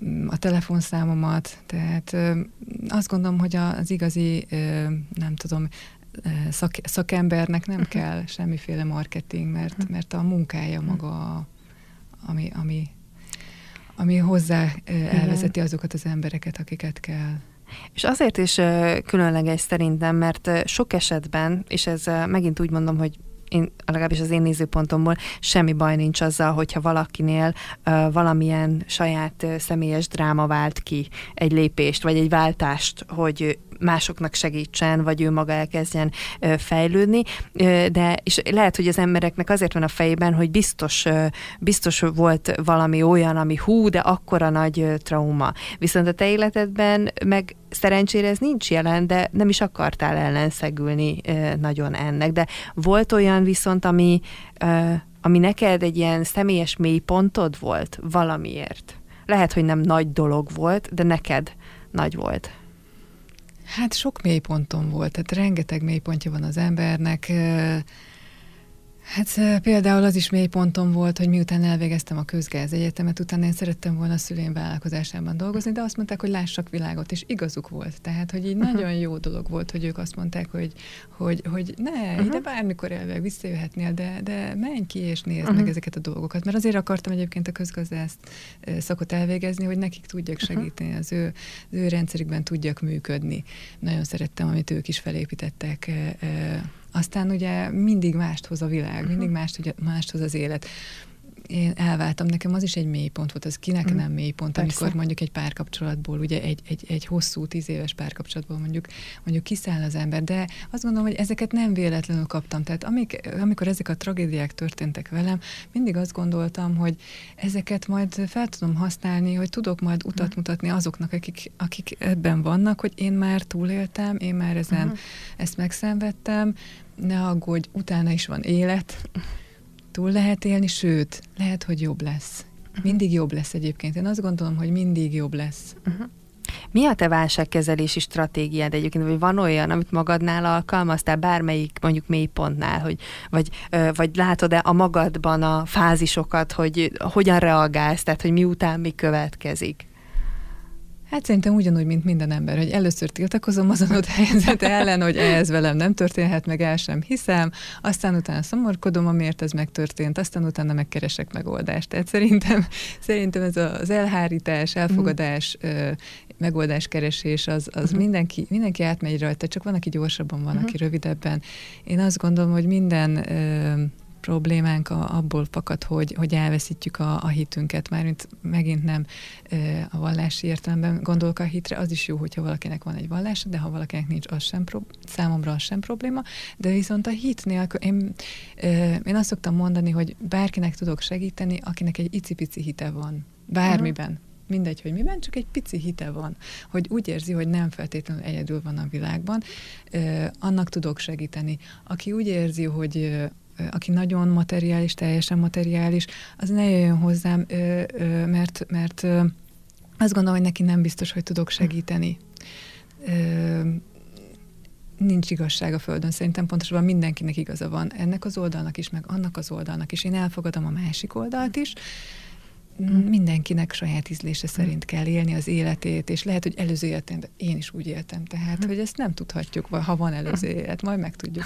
mm, a telefonszámomat, tehát ö, azt gondolom, hogy az igazi, ö, nem tudom, szak, szakembernek nem uh-huh. kell semmiféle marketing, mert, uh-huh. mert a munkája maga, ami, ami, ami hozzá elvezeti azokat az embereket, akiket kell. És azért is különleges szerintem, mert sok esetben, és ez megint úgy mondom, hogy én, legalábbis az én nézőpontomból semmi baj nincs azzal, hogyha valakinél uh, valamilyen saját uh, személyes dráma vált ki egy lépést, vagy egy váltást, hogy másoknak segítsen, vagy ő maga elkezdjen fejlődni, de és lehet, hogy az embereknek azért van a fejében, hogy biztos, biztos volt valami olyan, ami hú, de akkora nagy trauma. Viszont a te életedben meg szerencsére ez nincs jelen, de nem is akartál ellenszegülni nagyon ennek. De volt olyan viszont, ami, ami neked egy ilyen személyes mélypontod volt valamiért. Lehet, hogy nem nagy dolog volt, de neked nagy volt. Hát sok mélyponton volt, tehát rengeteg mélypontja van az embernek. Hát például az is mélypontom volt, hogy miután elvégeztem a közgáz egyetemet, utána én szerettem volna a szüleim vállalkozásában dolgozni, de azt mondták, hogy lássak világot, és igazuk volt. Tehát, hogy így uh-huh. nagyon jó dolog volt, hogy ők azt mondták, hogy, hogy, hogy ne, uh-huh. ide bármikor elvég visszajöhetnél, de, de menj ki és nézd uh-huh. meg ezeket a dolgokat. Mert azért akartam egyébként a közgazdászt szakot elvégezni, hogy nekik tudjak segíteni, az ő, az ő rendszerükben tudjak működni. Nagyon szerettem, amit ők is felépítettek aztán ugye mindig mást hoz a világ, mindig mhm. mást, ugye, mást hoz az élet én elváltam, nekem az is egy mélypont volt, az kinek mm. nem mélypont, Persze. amikor mondjuk egy párkapcsolatból, ugye egy, egy, egy hosszú, tíz éves párkapcsolatból mondjuk, mondjuk kiszáll az ember, de azt gondolom, hogy ezeket nem véletlenül kaptam. Tehát amik, amikor ezek a tragédiák történtek velem, mindig azt gondoltam, hogy ezeket majd fel tudom használni, hogy tudok majd utat mm. mutatni azoknak, akik, akik ebben vannak, hogy én már túléltem, én már ezen mm. ezt megszenvedtem, ne aggódj, utána is van élet, túl lehet élni, sőt, lehet, hogy jobb lesz. Uh-huh. Mindig jobb lesz egyébként. Én azt gondolom, hogy mindig jobb lesz. Uh-huh. Mi a te válságkezelési stratégiád egyébként, vagy van olyan, amit magadnál alkalmaztál, bármelyik mondjuk mélypontnál, hogy, vagy, vagy látod-e a magadban a fázisokat, hogy hogyan reagálsz, tehát hogy miután mi következik? Hát szerintem ugyanúgy, mint minden ember, hogy először tiltakozom azon ott helyzet ellen, hogy ez velem nem történhet, meg el sem hiszem, aztán utána szomorkodom, amiért ez megtörtént, aztán utána megkeresek megoldást. Tehát szerintem, szerintem ez az elhárítás, elfogadás, uh-huh. megoldáskeresés, az, az uh-huh. mindenki, mindenki átmegy rajta, csak van, aki gyorsabban van, uh-huh. aki rövidebben. Én azt gondolom, hogy minden problémánk a, abból fakad, hogy, hogy elveszítjük a, a hitünket, mert megint nem a vallási értelemben gondolok a hitre, az is jó, hogyha valakinek van egy vallása, de ha valakinek nincs, az sem pro, számomra az sem probléma, de viszont a hit nélkül, én, én azt szoktam mondani, hogy bárkinek tudok segíteni, akinek egy icipici hite van, bármiben. Uh-huh mindegy, hogy miben, csak egy pici hite van, hogy úgy érzi, hogy nem feltétlenül egyedül van a világban, annak tudok segíteni. Aki úgy érzi, hogy aki nagyon materiális, teljesen materiális, az ne jöjjön hozzám, mert, mert azt gondolom, hogy neki nem biztos, hogy tudok segíteni. Nincs igazság a Földön, szerintem pontosabban mindenkinek igaza van. Ennek az oldalnak is, meg annak az oldalnak is. Én elfogadom a másik oldalt is, mm. mindenkinek saját ízlése szerint kell élni az életét, és lehet, hogy előző életén, de én is úgy éltem, tehát, hogy ezt nem tudhatjuk, ha van előző élet, majd megtudjuk.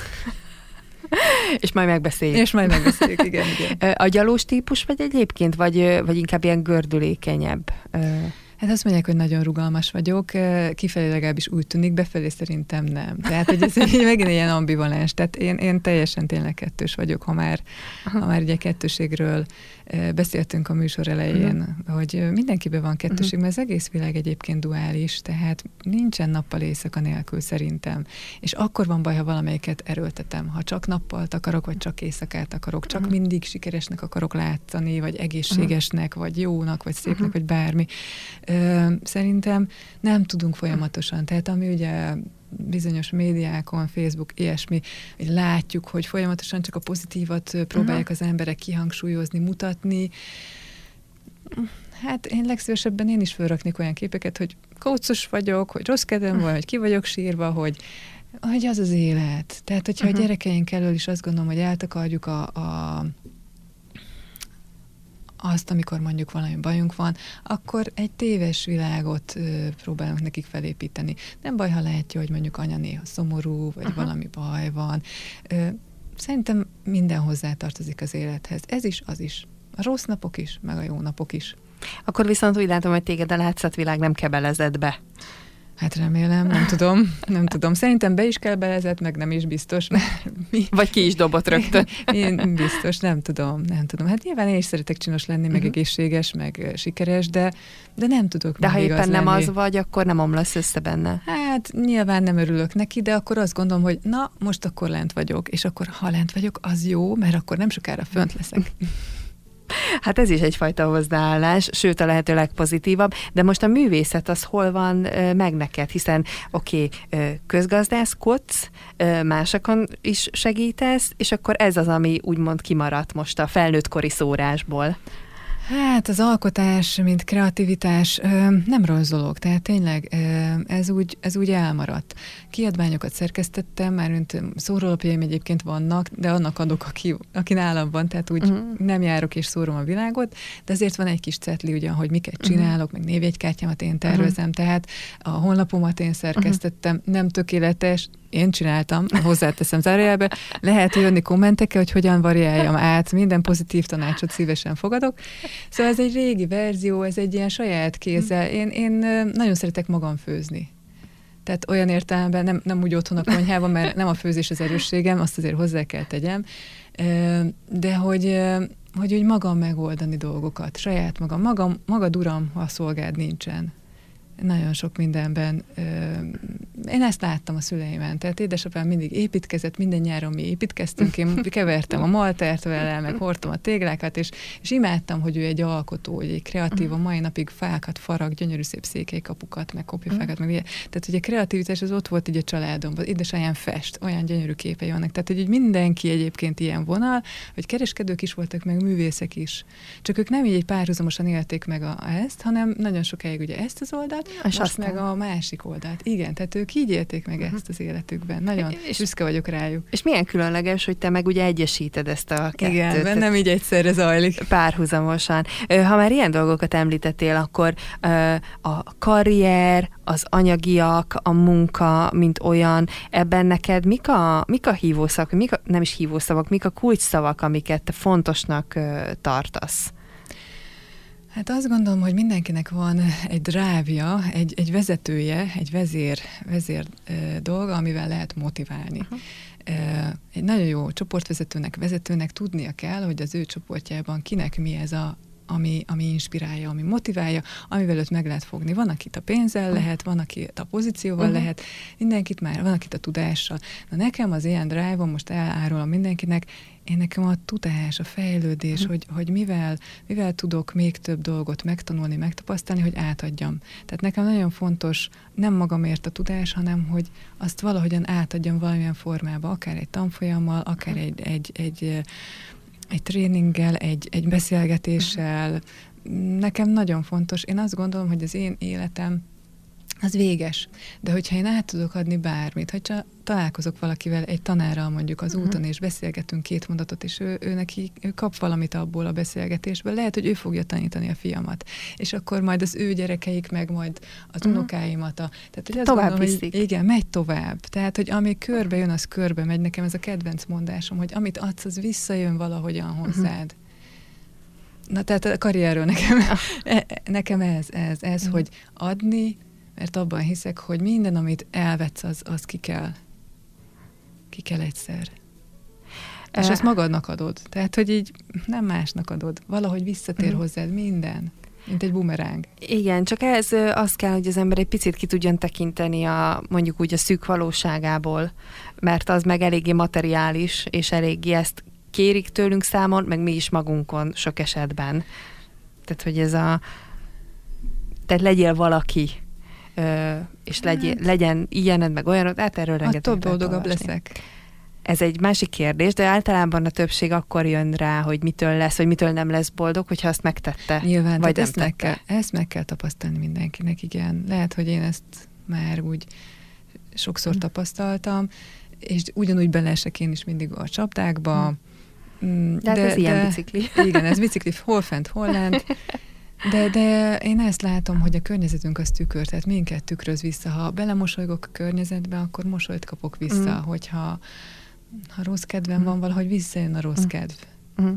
És majd megbeszéljük. És majd megbeszéljük, igen, igen. A gyalós típus vagy egyébként, vagy, vagy inkább ilyen gördülékenyebb? Hát azt mondják, hogy nagyon rugalmas vagyok, kifelé legalábbis úgy tűnik, befelé szerintem nem. Tehát, hogy ez egy, megint ilyen ambivalens. Tehát én, én teljesen tényleg kettős vagyok, ha már, ha már ugye kettőségről beszéltünk a műsor elején, uh-huh. hogy mindenkiben van kettőség, uh-huh. mert az egész világ egyébként duális, tehát nincsen nappal éjszaka nélkül szerintem. És akkor van baj, ha valamelyiket erőltetem. Ha csak nappal akarok, vagy csak éjszakát akarok, csak uh-huh. mindig sikeresnek akarok látszani, vagy egészségesnek, uh-huh. vagy jónak, vagy szépnek, uh-huh. vagy bármi. Ö, szerintem nem tudunk folyamatosan. Tehát ami ugye bizonyos médiákon, Facebook, ilyesmi, hogy látjuk, hogy folyamatosan csak a pozitívat próbálják uh-huh. az emberek kihangsúlyozni, mutatni. Hát én legszívesebben én is felraknék olyan képeket, hogy kócos vagyok, hogy rossz kedvem van, hogy ki vagyok sírva, hogy hogy az az élet. Tehát, hogyha uh-huh. a gyerekeink elől is azt gondolom, hogy eltakarjuk a, a azt, amikor mondjuk valami bajunk van, akkor egy téves világot ö, próbálunk nekik felépíteni. Nem baj, ha látja, hogy mondjuk anya néha szomorú, vagy Aha. valami baj van. Ö, szerintem minden hozzátartozik az élethez. Ez is, az is. A rossz napok is, meg a jó napok is. Akkor viszont úgy látom, hogy téged a látszatvilág nem kebelezett be. Hát remélem, nem tudom, nem tudom. Szerintem be is kell belezett, meg nem is biztos. Mi? Vagy ki is dobott rögtön. Én biztos, nem tudom, nem tudom. Hát nyilván én is szeretek csinos lenni, meg uh-huh. egészséges, meg sikeres, de, de nem tudok De ha éppen lenni. nem az vagy, akkor nem omlasz össze benne. Hát nyilván nem örülök neki, de akkor azt gondolom, hogy na, most akkor lent vagyok, és akkor ha lent vagyok, az jó, mert akkor nem sokára fönt leszek. Hát ez is egyfajta hozzáállás, sőt a lehető legpozitívabb, de most a művészet az hol van meg neked, hiszen oké, okay, közgazdászkodsz, másokon is segítesz, és akkor ez az, ami úgymond kimaradt most a felnőttkori szórásból. Hát az alkotás, mint kreativitás nem rossz dolog, tehát tényleg ez úgy, ez úgy elmaradt. Kiadványokat szerkesztettem, már mint szórólapjaim egyébként vannak, de annak adok, aki, aki nálam van, tehát úgy uh-huh. nem járok és szórom a világot, de azért van egy kis cetli, ugyan, hogy miket mhm. csinálok, uh-huh. meg névjegykártyámat én tervezem, uh-huh. tehát a honlapomat én szerkesztettem, uh-huh. nem tökéletes, én csináltam, hozzáteszem zárójelbe, lehet jönni kommentekkel, hogy hogyan variáljam át, minden pozitív tanácsot szívesen fogadok. Szóval ez egy régi verzió, ez egy ilyen saját kézzel. Én, én nagyon szeretek magam főzni. Tehát olyan értelemben nem, nem úgy otthon a konyhában, mert nem a főzés az erősségem, azt azért hozzá kell tegyem, de hogy, hogy úgy magam megoldani dolgokat, saját magam, magam, magad uram, ha a szolgád nincsen nagyon sok mindenben. Én ezt láttam a szüleimen, tehát édesapám mindig építkezett, minden nyáron mi építkeztünk, én kevertem a maltert vele, meg hordtam a téglákat, és, és imádtam, hogy ő egy alkotó, egy kreatív, a mai napig fákat farag, gyönyörű szép székelykapukat, meg kopjafákat, meg ilyen. Tehát, hogy a kreativitás az ott volt így a családomban, édesanyám fest, olyan gyönyörű képei vannak. Tehát, hogy mindenki egyébként ilyen vonal, hogy kereskedők is voltak, meg művészek is. Csak ők nem így párhuzamosan élték meg a, ezt, hanem nagyon sokáig ugye ezt az oldalt, és azt meg a másik oldalt. Igen, tehát ők így élték meg uh-huh. ezt az életükben. Nagyon és, büszke vagyok rájuk. És milyen különleges, hogy te meg ugye egyesíted ezt a kettőt. Igen, bennem így egyszerre zajlik. Párhuzamosan. Ha már ilyen dolgokat említettél, akkor a karrier, az anyagiak, a munka, mint olyan, ebben neked mik a, mik a hívószavak, mik a, nem is hívószavak, mik a kulcsszavak, amiket te fontosnak tartasz? Hát azt gondolom, hogy mindenkinek van egy drávja, egy, egy vezetője, egy vezér, vezér e, dolga, amivel lehet motiválni. Uh-huh. E, egy nagyon jó csoportvezetőnek, vezetőnek tudnia kell, hogy az ő csoportjában kinek mi ez a ami, ami inspirálja, ami motiválja, amivel őt meg lehet fogni. Van, akit a pénzzel lehet, van, akit a pozícióval uh-huh. lehet, mindenkit már, van, akit a tudással. Na nekem az ilyen drive most elárulom mindenkinek, én nekem a tudás, a fejlődés, uh-huh. hogy, hogy mivel, mivel tudok még több dolgot megtanulni, megtapasztalni, hogy átadjam. Tehát nekem nagyon fontos nem magamért a tudás, hanem hogy azt valahogyan átadjam valamilyen formába, akár egy tanfolyammal, akár uh-huh. egy, egy, egy egy tréninggel, egy, egy beszélgetéssel. Nekem nagyon fontos. Én azt gondolom, hogy az én életem az véges. De hogyha én át tudok adni bármit, hogyha találkozok valakivel, egy tanárral mondjuk az uh-huh. úton, és beszélgetünk két mondatot, és ő, ő neki ő kap valamit abból a beszélgetésből, lehet, hogy ő fogja tanítani a fiamat. És akkor majd az ő gyerekeik, meg majd az uh-huh. unokáimat. A, tehát, hogy tovább gondolom, viszik. Hogy, igen, megy tovább. Tehát, hogy ami körbe jön, az körbe megy. Nekem ez a kedvenc mondásom, hogy amit adsz, az visszajön valahogyan mhm. hozzád. Uh-huh. Na, tehát a karrierről nekem, e, nekem ez, ez, ez, uh-huh. hogy adni, mert abban hiszek, hogy minden, amit elvetsz, az, az ki kell. Ki kell egyszer. És ezt magadnak adod. Tehát, hogy így nem másnak adod. Valahogy visszatér uh-huh. hozzád minden. Mint egy bumeráng. Igen, csak ez az kell, hogy az ember egy picit ki tudjon tekinteni a mondjuk úgy a szűk valóságából, mert az meg eléggé materiális, és eléggé ezt kérik tőlünk számon, meg mi is magunkon sok esetben. Tehát, hogy ez a tehát legyél valaki, és hát. legyen ilyened, meg olyanod, hát erről rengeteg több boldogabb leszek. Ez egy másik kérdés, de általában a többség akkor jön rá, hogy mitől lesz, vagy mitől nem lesz boldog, hogyha azt megtette. Nyilván, vagy ezt, meg kell, ezt meg kell tapasztalni mindenkinek, igen. Lehet, hogy én ezt már úgy sokszor hm. tapasztaltam, és ugyanúgy beleesek én is mindig a csapdákba. Hm. De, de ez de, ilyen bicikli. Igen, ez bicikli hol fent, hol lent. De, de én ezt látom, hogy a környezetünk az tükör, tehát minket tükröz vissza. Ha belemosolygok a környezetbe, akkor mosolyt kapok vissza, mm. hogyha ha rossz kedvem mm. van, valahogy visszajön a rossz mm. kedv. Uh-huh.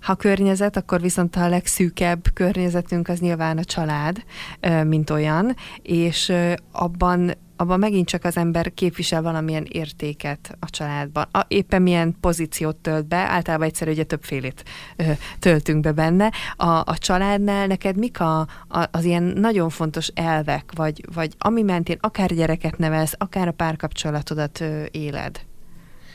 Ha környezet, akkor viszont a legszűkebb környezetünk az nyilván a család, mint olyan, és abban abban megint csak az ember képvisel valamilyen értéket a családban. A, éppen milyen pozíciót tölt be, általában egyszerű, ugye többfélét ö, töltünk be benne. A, a családnál neked mik a, a, az ilyen nagyon fontos elvek, vagy, vagy ami mentén akár gyereket nevelsz, akár a párkapcsolatodat éled?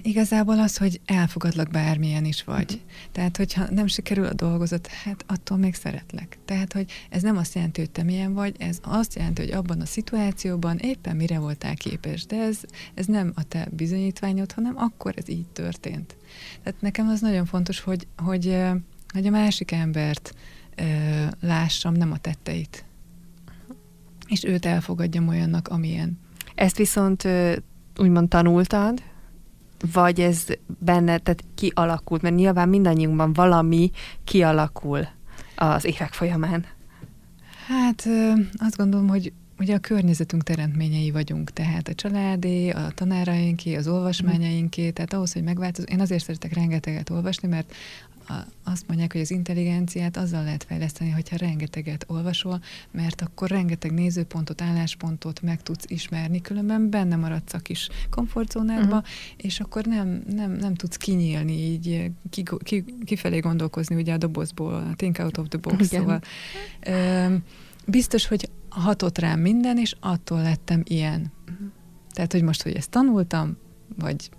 Igazából az, hogy elfogadlak bármilyen is vagy. Uh-huh. Tehát, hogyha nem sikerül a dolgozat, hát attól még szeretlek. Tehát, hogy ez nem azt jelenti, hogy te milyen vagy, ez azt jelenti, hogy abban a szituációban éppen mire voltál képes. De ez, ez nem a te bizonyítványod, hanem akkor ez így történt. Tehát nekem az nagyon fontos, hogy, hogy, hogy a másik embert lássam, nem a tetteit. És őt elfogadjam olyannak, amilyen. Ezt viszont úgymond tanultad, vagy ez benne, tehát kialakult, mert nyilván mindannyiunkban valami kialakul az évek folyamán. Hát azt gondolom, hogy ugye a környezetünk teremtményei vagyunk, tehát a családé, a tanárainké, az olvasmányainké, tehát ahhoz, hogy megváltoz. Én azért szeretek rengeteget olvasni, mert azt mondják, hogy az intelligenciát azzal lehet fejleszteni, hogyha rengeteget olvasol, mert akkor rengeteg nézőpontot, álláspontot meg tudsz ismerni, különben benne maradsz a kis komfortzónádba, uh-huh. és akkor nem, nem, nem tudsz kinyílni, így ki, ki, kifelé gondolkozni ugye a dobozból, think out of the box, Igen. szóval ö, biztos, hogy hatott rám minden, és attól lettem ilyen. Uh-huh. Tehát, hogy most, hogy ezt tanultam, vagy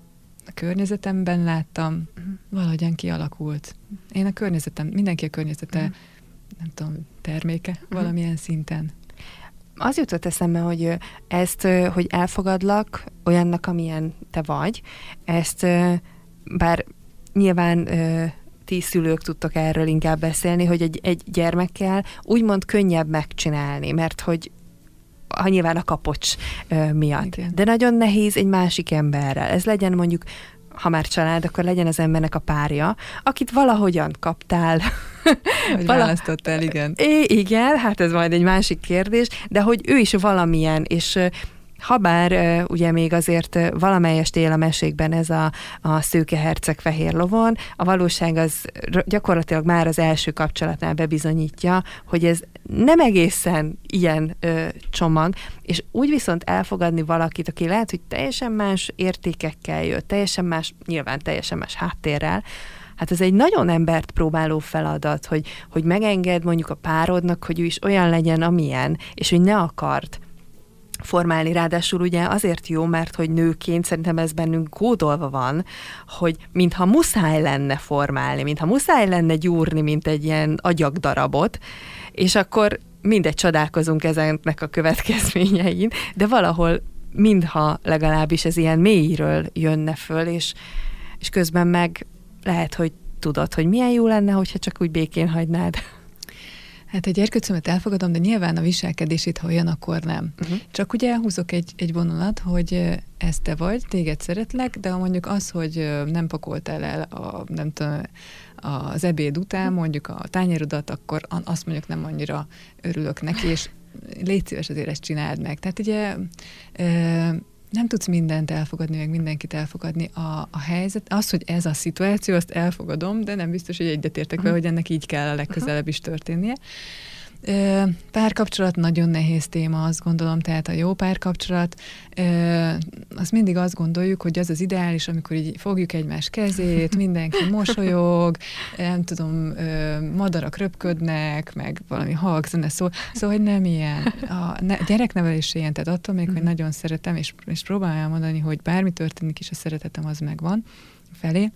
a környezetemben láttam, valahogyan kialakult. Én a környezetem, mindenki a környezete, uh-huh. nem tudom, terméke uh-huh. valamilyen szinten. Az jutott eszembe, hogy ezt, hogy elfogadlak olyannak, amilyen te vagy, ezt bár nyilván ti szülők tudtok erről inkább beszélni, hogy egy, egy gyermekkel úgymond könnyebb megcsinálni, mert hogy ha nyilván a kapocs ö, miatt. Igen. De nagyon nehéz egy másik emberrel. Ez legyen mondjuk ha már család, akkor legyen az embernek a párja, akit valahogyan kaptál. Hogy Vala... választottál, igen. É, igen, hát ez majd egy másik kérdés, de hogy ő is valamilyen, és Habár ugye még azért valamelyest él a mesékben ez a, a szőke herceg fehér lovon, a valóság az gyakorlatilag már az első kapcsolatnál bebizonyítja, hogy ez nem egészen ilyen ö, csomag, és úgy viszont elfogadni valakit, aki lehet, hogy teljesen más értékekkel jött, teljesen más, nyilván teljesen más háttérrel, hát ez egy nagyon embert próbáló feladat, hogy, hogy megenged mondjuk a párodnak, hogy ő is olyan legyen, amilyen, és hogy ne akart formálni. Ráadásul ugye azért jó, mert hogy nőként szerintem ez bennünk kódolva van, hogy mintha muszáj lenne formálni, mintha muszáj lenne gyúrni, mint egy ilyen agyagdarabot, és akkor mindegy csodálkozunk ezennek a következményein, de valahol mintha legalábbis ez ilyen mélyről jönne föl, és, és közben meg lehet, hogy tudod, hogy milyen jó lenne, hogyha csak úgy békén hagynád. Hát egy gyerkőcömet elfogadom, de nyilván a viselkedését, ha olyan, akkor nem. Uh-huh. Csak ugye húzok egy, egy vonalat, hogy ez te vagy, téged szeretlek, de mondjuk az, hogy nem pakoltál el a, nem tudom, az ebéd után mondjuk a tányérodat, akkor azt mondjuk nem annyira örülök neki, és légy szíves azért ezt csináld meg. Tehát ugye nem tudsz mindent elfogadni, meg mindenkit elfogadni. A, a helyzet, az, hogy ez a szituáció, azt elfogadom, de nem biztos, hogy egyetértek uh-huh. hogy ennek így kell a legközelebb is történnie. Párkapcsolat nagyon nehéz téma, azt gondolom, tehát a jó párkapcsolat, azt mindig azt gondoljuk, hogy az az ideális, amikor így fogjuk egymás kezét, mindenki mosolyog, nem tudom, madarak röpködnek, meg valami halkzene szól, szóval, hogy nem ilyen. A gyereknevelés ilyen, tehát attól még, hogy mhm. nagyon szeretem, és, és próbálom elmondani, hogy bármi történik is, a szeretetem az megvan felé,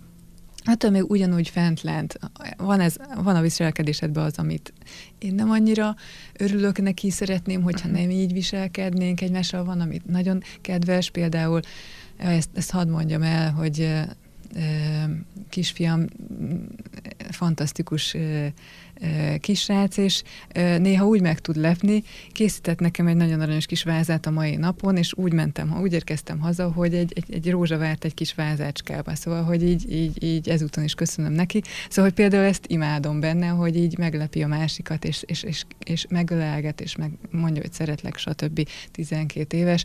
Attól még ugyanúgy fent lent. Van, ez, van a viselkedésedben az, amit én nem annyira örülök neki, szeretném, hogyha nem így viselkednénk egymással. Van, amit nagyon kedves, például ezt, ezt hadd mondjam el, hogy kisfiam fantasztikus kisrác, és néha úgy meg tud lepni, készített nekem egy nagyon aranyos kis vázát a mai napon, és úgy mentem, úgy érkeztem haza, hogy egy, egy, egy rózsa várt egy kis vázácskába, szóval, hogy így, így, így ezúton is köszönöm neki. Szóval, hogy például ezt imádom benne, hogy így meglepi a másikat, és, és, és, és megölelget, és meg mondja, hogy szeretlek, stb. 12 éves,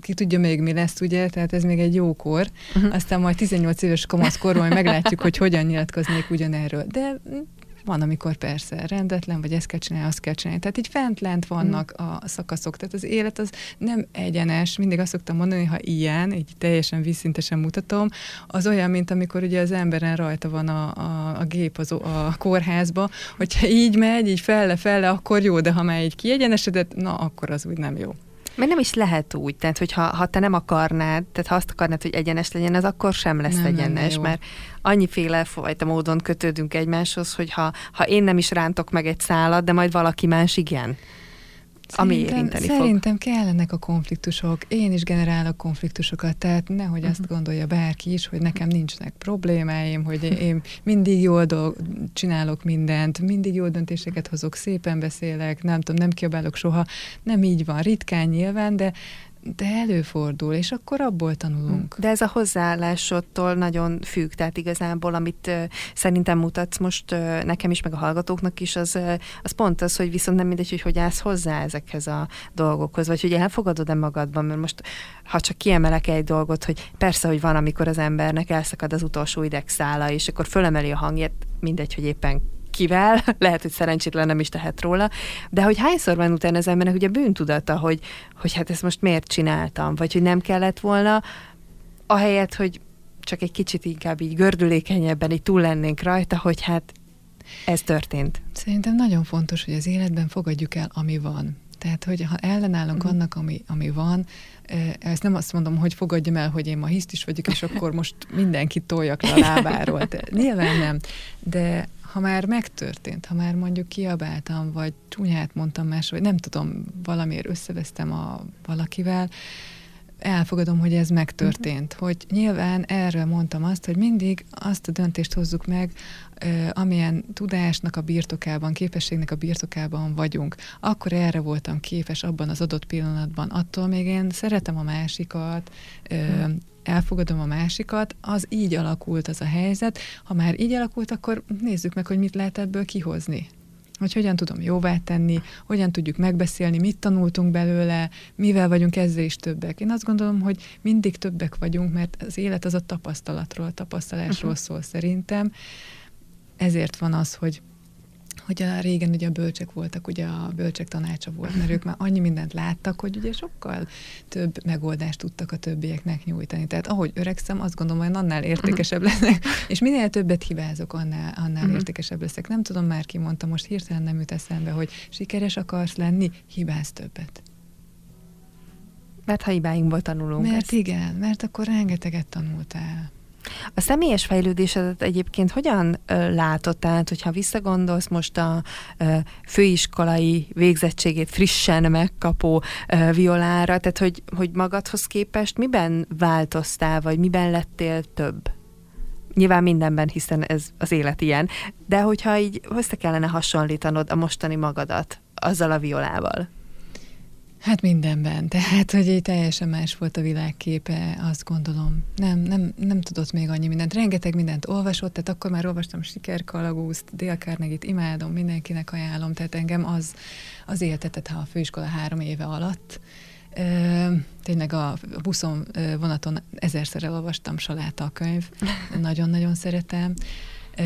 ki tudja még mi lesz, ugye, tehát ez még egy jó kor. Uh-huh. Aztán majd 18 éves kamaszkorban meglátjuk, hogy hogyan nyilatkoznék ugyanerről. De van, amikor persze rendetlen, vagy ezt kell csinálni, azt kell csinálni. Tehát így fent-lent vannak mm. a szakaszok. Tehát az élet az nem egyenes. Mindig azt szoktam mondani, ha ilyen, így teljesen vízszintesen mutatom, az olyan, mint amikor ugye az emberen rajta van a, a, a gép az, a kórházba, hogyha így megy, így felle-felle, akkor jó, de ha már így kiegyenesedett, na akkor az úgy nem jó. Mert nem is lehet úgy, tehát hogyha ha te nem akarnád, tehát ha azt akarnád, hogy egyenes legyen, az akkor sem lesz nem, egyenes, nem, mert annyiféle fajta módon kötődünk egymáshoz, hogy ha, ha én nem is rántok meg egy szálat, de majd valaki más igen ami érinteni Szerintem fog. kellenek a konfliktusok. Én is generálok konfliktusokat, tehát nehogy uh-huh. azt mhm. gondolja bárki is, hogy nekem nincsenek problémáim, hogy én mindig jól dolg, csinálok mindent, mindig jó döntéseket hozok, szépen beszélek, nem tudom, nem kiabálok soha. Nem így van, ritkán nyilván, de de előfordul, és akkor abból tanulunk. De ez a hozzáállásodtól nagyon függ, tehát igazából, amit szerintem mutatsz most nekem is, meg a hallgatóknak is, az, uh, az pont az, hogy viszont nem mindegy, hogy hogy állsz hozzá ezekhez a dolgokhoz, vagy hogy elfogadod-e magadban, mert most ha csak kiemelek egy dolgot, hogy persze, hogy van, amikor az embernek elszakad az utolsó idegszála, és akkor fölemeli a hangját, mindegy, hogy éppen kivel, lehet, hogy szerencsétlen nem is tehet róla, de hogy hányszor van utána az embernek ugye bűntudata, hogy, hogy hát ezt most miért csináltam, vagy hogy nem kellett volna, ahelyett, hogy csak egy kicsit inkább így gördülékenyebben így túl lennénk rajta, hogy hát ez történt. Szerintem nagyon fontos, hogy az életben fogadjuk el, ami van. Tehát, hogy ha ellenállunk uh-huh. annak, ami, ami van, ezt nem azt mondom, hogy fogadjam el, hogy én ma hisztis vagyok, és akkor most mindenkit toljak le a lábáról. De nyilván nem. De ha már megtörtént, ha már mondjuk kiabáltam, vagy csúnyát mondtam más, vagy nem tudom, valamiért összevesztem a valakivel, elfogadom, hogy ez megtörtént. Uh-huh. Hogy nyilván erről mondtam azt, hogy mindig azt a döntést hozzuk meg, amilyen tudásnak a birtokában, képességnek a birtokában vagyunk. Akkor erre voltam képes abban az adott pillanatban. Attól még én szeretem a másikat, uh-huh elfogadom a másikat, az így alakult az a helyzet. Ha már így alakult, akkor nézzük meg, hogy mit lehet ebből kihozni. Hogy hogyan tudom jóvá tenni, hogyan tudjuk megbeszélni, mit tanultunk belőle, mivel vagyunk ezzel is többek. Én azt gondolom, hogy mindig többek vagyunk, mert az élet az a tapasztalatról, a tapasztalásról uh-huh. szól szerintem. Ezért van az, hogy hogy a régen ugye a bölcsek voltak, ugye a bölcsek tanácsa volt, mert ők már annyi mindent láttak, hogy ugye sokkal több megoldást tudtak a többieknek nyújtani. Tehát ahogy öregszem, azt gondolom, hogy annál értékesebb lesznek, és minél többet hibázok, annál, annál uh-huh. értékesebb leszek. Nem tudom, már ki mondta, most hirtelen nem jut eszembe, hogy sikeres akarsz lenni, hibáz többet. Mert ha hibáinkból tanulunk. Mert ezt. igen, mert akkor rengeteget tanultál. A személyes fejlődésedet egyébként hogyan ö, látod? Tehát, hogyha visszagondolsz most a főiskolai végzettségét frissen megkapó ö, violára, tehát hogy, hogy magadhoz képest miben változtál, vagy miben lettél több? Nyilván mindenben, hiszen ez az élet ilyen. De hogyha így össze kellene hasonlítanod a mostani magadat azzal a violával? Hát mindenben. Tehát, hogy egy teljesen más volt a világképe, azt gondolom. Nem, nem, nem tudott még annyi mindent. Rengeteg mindent olvasott, tehát akkor már olvastam Sikerkalagúzt, Dale Carnegie-t imádom, mindenkinek ajánlom, tehát engem az, az éltetett, ha a főiskola három éve alatt. Ö, tényleg a buszon vonaton ezerszer elolvastam Saláta a könyv, nagyon-nagyon szeretem. Ö,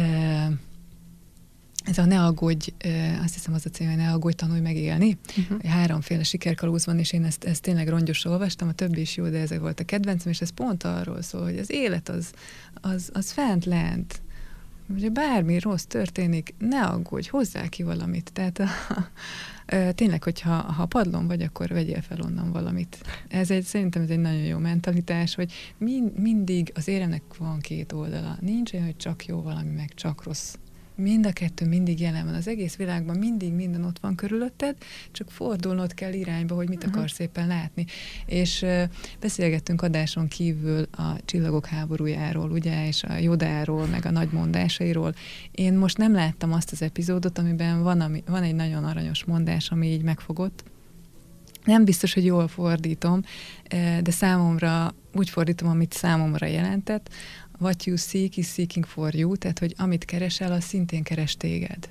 ez a ne aggódj, azt hiszem az a cím, hogy ne aggódj, tanulj megélni. Uh-huh. Háromféle sikerkalóz van, és én ezt, ezt tényleg rongyosra olvastam, a többi is jó, de ezek volt a kedvencem, és ez pont arról szól, hogy az élet az, az, az fent lent. Ugye bármi rossz történik, ne aggódj, hozzá ki valamit. Tehát a, tényleg, hogyha ha padlón vagy, akkor vegyél fel onnan valamit. Ez egy, szerintem ez egy nagyon jó mentalitás, hogy mind, mindig az éremnek van két oldala. Nincs olyan, hogy csak jó valami, meg csak rossz mind a kettő mindig jelen van. Az egész világban mindig minden ott van körülötted, csak fordulnod kell irányba, hogy mit uh-huh. akarsz szépen látni. És uh, beszélgettünk adáson kívül a csillagok háborújáról, ugye, és a Jodáról, meg a nagy mondásairól. Én most nem láttam azt az epizódot, amiben van, ami, van egy nagyon aranyos mondás, ami így megfogott. Nem biztos, hogy jól fordítom, de számomra úgy fordítom, amit számomra jelentett, what you seek is seeking for you, tehát hogy amit keresel, az szintén keres téged.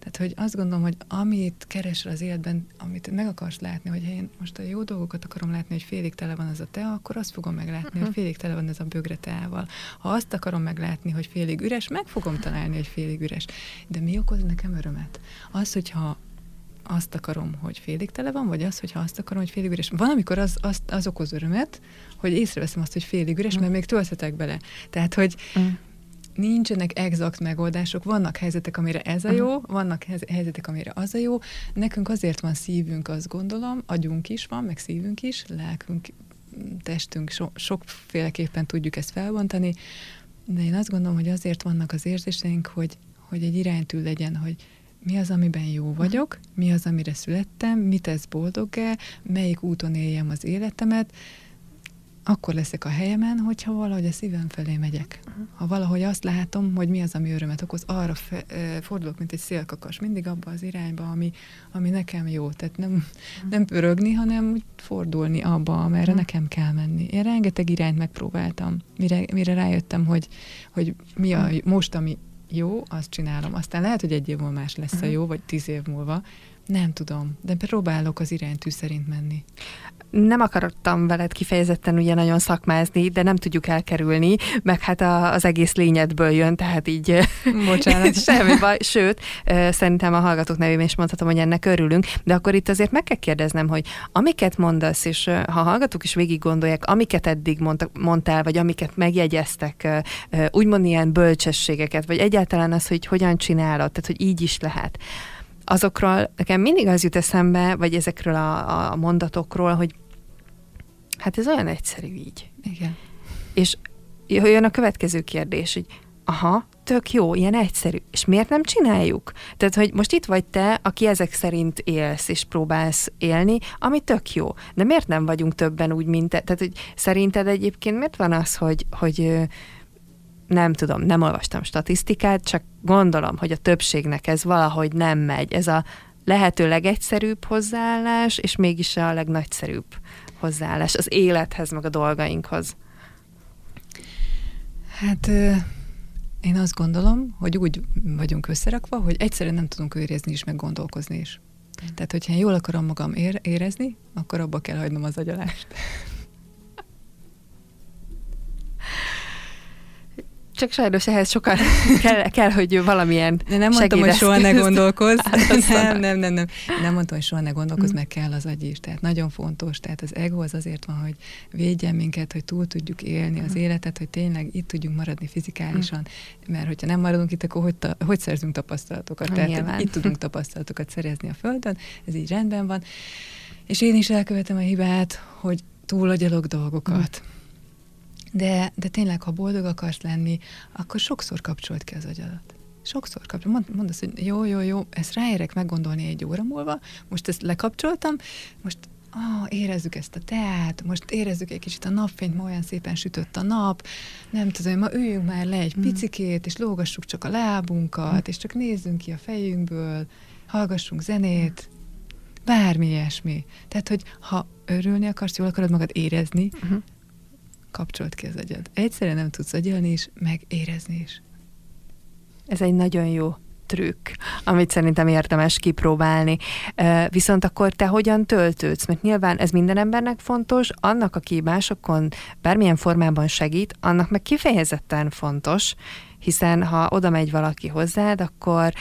Tehát, hogy azt gondolom, hogy amit keresel az életben, amit meg akarsz látni, hogy én most a jó dolgokat akarom látni, hogy félig tele van az a te, akkor azt fogom meglátni, uh-huh. hogy félig tele van ez a bögre teával. Ha azt akarom meglátni, hogy félig üres, meg fogom találni, hogy félig üres. De mi okoz nekem örömet? Az, hogyha azt akarom, hogy félig tele van, vagy az, hogyha azt akarom, hogy félig üres. Van, amikor az, az, az okoz örömet, hogy észreveszem azt, hogy félig üres, mm. mert még tölthetek bele. Tehát, hogy mm. nincsenek exakt megoldások, vannak helyzetek, amire ez a jó, mm. vannak helyzetek, amire az a jó. Nekünk azért van szívünk, azt gondolom, agyunk is van, meg szívünk is, lelkünk, testünk, so, sokféleképpen tudjuk ezt felbontani, de én azt gondolom, hogy azért vannak az érzéseink, hogy, hogy egy iránytű legyen, hogy mi az, amiben jó vagyok, mi az, amire születtem, mit tesz boldoggá, melyik úton éljem az életemet, akkor leszek a helyemen, hogyha valahogy a szívem felé megyek. Ha valahogy azt látom, hogy mi az, ami örömet okoz, arra fe, fordulok, mint egy szélkakas, mindig abba az irányba, ami, ami nekem jó. Tehát nem, nem pörögni, hanem úgy fordulni abba, amerre nekem kell menni. Én rengeteg irányt megpróbáltam, mire, mire rájöttem, hogy, hogy mi a most, ami jó, azt csinálom. Aztán lehet, hogy egy év múlva más lesz a jó, vagy tíz év múlva. Nem tudom, de próbálok az iránytű szerint menni. Nem akartam veled kifejezetten ugye nagyon szakmázni, de nem tudjuk elkerülni, meg hát a, az egész lényedből jön, tehát így Bocsánat. semmi baj. Sőt, szerintem a hallgatók nevében is mondhatom, hogy ennek örülünk, de akkor itt azért meg kell kérdeznem, hogy amiket mondasz, és ha hallgatók is végig gondolják, amiket eddig mondtak, mondtál, vagy amiket megjegyeztek, úgymond ilyen bölcsességeket, vagy egyáltalán az, hogy hogyan csinálod, tehát hogy így is lehet azokról nekem mindig az jut eszembe, vagy ezekről a, a mondatokról, hogy hát ez olyan egyszerű így. Igen. És jön a következő kérdés, hogy aha, tök jó, ilyen egyszerű. És miért nem csináljuk? Tehát, hogy most itt vagy te, aki ezek szerint élsz és próbálsz élni, ami tök jó. De miért nem vagyunk többen úgy, mint te? Tehát, hogy szerinted egyébként miért van az, hogy, hogy nem tudom, nem olvastam statisztikát, csak gondolom, hogy a többségnek ez valahogy nem megy. Ez a lehető legegyszerűbb hozzáállás, és mégis a legnagyszerűbb hozzáállás az élethez, meg a dolgainkhoz. Hát én azt gondolom, hogy úgy vagyunk összerakva, hogy egyszerűen nem tudunk érezni is, meg gondolkozni is. Tehát, hogyha én jól akarom magam érezni, akkor abba kell hagynom az agyalást. Csak sajnos ehhez sokan kell, kell, hogy valamilyen De nem mondtam, hogy soha ne gondolkozz. nem, nem, nem, nem. Nem mondtam, hogy soha ne gondolkozz, meg kell az agy is. Tehát nagyon fontos. Tehát az ego az azért van, hogy védjen minket, hogy túl tudjuk élni az mm. életet, hogy tényleg itt tudjunk maradni fizikálisan. Mert hogyha nem maradunk itt, akkor hogy, ta, hogy szerzünk tapasztalatokat? Tehát itt tudunk tapasztalatokat szerezni a Földön, ez így rendben van. És én is elkövetem a hibát, hogy túlagyalok dolgokat. Mm de, de tényleg, ha boldog akarsz lenni, akkor sokszor kapcsolt ki az agyadat. Sokszor kapcsol. Mond, mondd azt, hogy jó, jó, jó, ezt ráérek meggondolni egy óra múlva, most ezt lekapcsoltam, most ah, érezzük ezt a teát, most érezzük egy kicsit a napfényt, ma olyan szépen sütött a nap, nem tudom, ma üljünk már le egy hmm. picikét, és lógassuk csak a lábunkat, hmm. és csak nézzünk ki a fejünkből, hallgassunk zenét, bármi ilyesmi. Tehát, hogy ha örülni akarsz, jól akarod magad érezni, uh-huh kapcsolt ki az agyad. Egyszerűen nem tudsz agyalni is, meg érezni is. Ez egy nagyon jó trükk, amit szerintem érdemes kipróbálni. Viszont akkor te hogyan töltődsz? Mert nyilván ez minden embernek fontos, annak, aki másokon bármilyen formában segít, annak meg kifejezetten fontos, hiszen ha oda megy valaki hozzád, akkor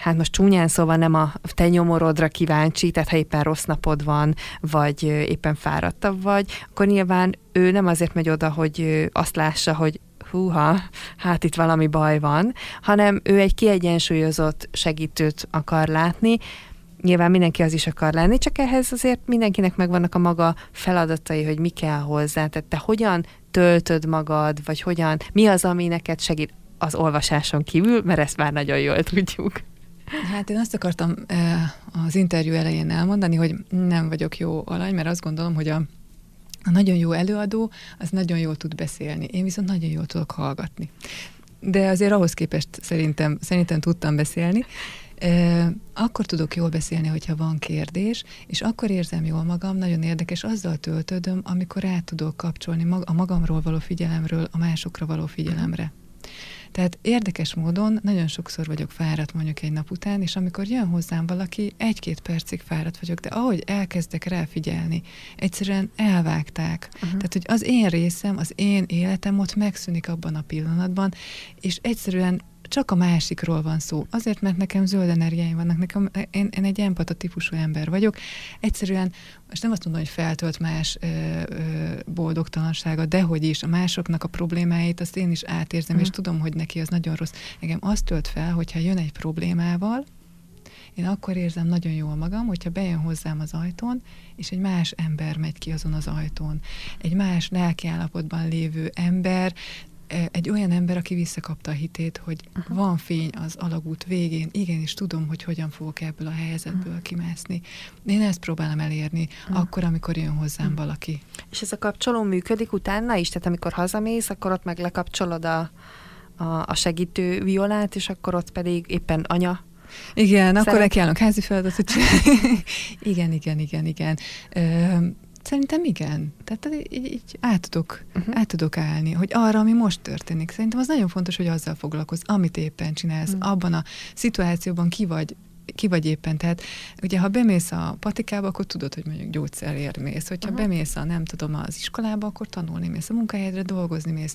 hát most csúnyán szóval nem a te nyomorodra kíváncsi, tehát ha éppen rossz napod van, vagy éppen fáradtabb vagy, akkor nyilván ő nem azért megy oda, hogy azt lássa, hogy húha, hát itt valami baj van, hanem ő egy kiegyensúlyozott segítőt akar látni, Nyilván mindenki az is akar lenni, csak ehhez azért mindenkinek megvannak a maga feladatai, hogy mi kell hozzá. Tehát te hogyan töltöd magad, vagy hogyan, mi az, ami neked segít az olvasáson kívül, mert ezt már nagyon jól tudjuk. Hát én azt akartam az interjú elején elmondani, hogy nem vagyok jó alany, mert azt gondolom, hogy a, a nagyon jó előadó, az nagyon jól tud beszélni. Én viszont nagyon jól tudok hallgatni. De azért ahhoz képest szerintem, szerintem tudtam beszélni. Akkor tudok jól beszélni, hogyha van kérdés, és akkor érzem jól magam, nagyon érdekes, azzal töltődöm, amikor át tudok kapcsolni a magamról való figyelemről a másokra való figyelemre. Tehát érdekes módon nagyon sokszor vagyok fáradt mondjuk egy nap után, és amikor jön hozzám valaki, egy-két percig fáradt vagyok, de ahogy elkezdek rá figyelni, egyszerűen elvágták. Uh-huh. Tehát, hogy az én részem, az én életem ott megszűnik abban a pillanatban, és egyszerűen csak a másikról van szó. Azért, mert nekem zöld energiáim vannak, nekem, én, én egy empata típusú ember vagyok. Egyszerűen, most nem azt mondom, hogy feltölt más ö, ö, boldogtalansága, de hogy is a másoknak a problémáit, azt én is átérzem, mm. és tudom, hogy neki az nagyon rossz. Engem azt tölt fel, hogyha jön egy problémával, én akkor érzem nagyon jól magam, hogyha bejön hozzám az ajtón, és egy más ember megy ki azon az ajtón. Egy más lelkiállapotban lévő ember egy olyan ember, aki visszakapta a hitét, hogy uh-huh. van fény az alagút végén, igenis tudom, hogy hogyan fogok ebből a helyzetből uh-huh. kimászni. Én ezt próbálom elérni, uh-huh. akkor, amikor jön hozzám uh-huh. valaki. És ez a kapcsoló működik utána is? Tehát amikor hazamész, akkor ott meg lekapcsolod a, a, a segítő violát, és akkor ott pedig éppen anya igen, Szeret... akkor nekiállunk házi feladatot csinálni. igen, igen, igen, igen. Ö, Szerintem igen. Tehát így, így át, tudok, uh-huh. át tudok állni, hogy arra, ami most történik. Szerintem az nagyon fontos, hogy azzal foglalkozz, amit éppen csinálsz, uh-huh. abban a szituációban ki vagy, ki vagy éppen. Tehát ugye, ha bemész a patikába, akkor tudod, hogy mondjuk gyógyszerért mész. Hogyha uh-huh. bemész a, nem tudom, az iskolába, akkor tanulni mész, a munkahelyedre dolgozni mész.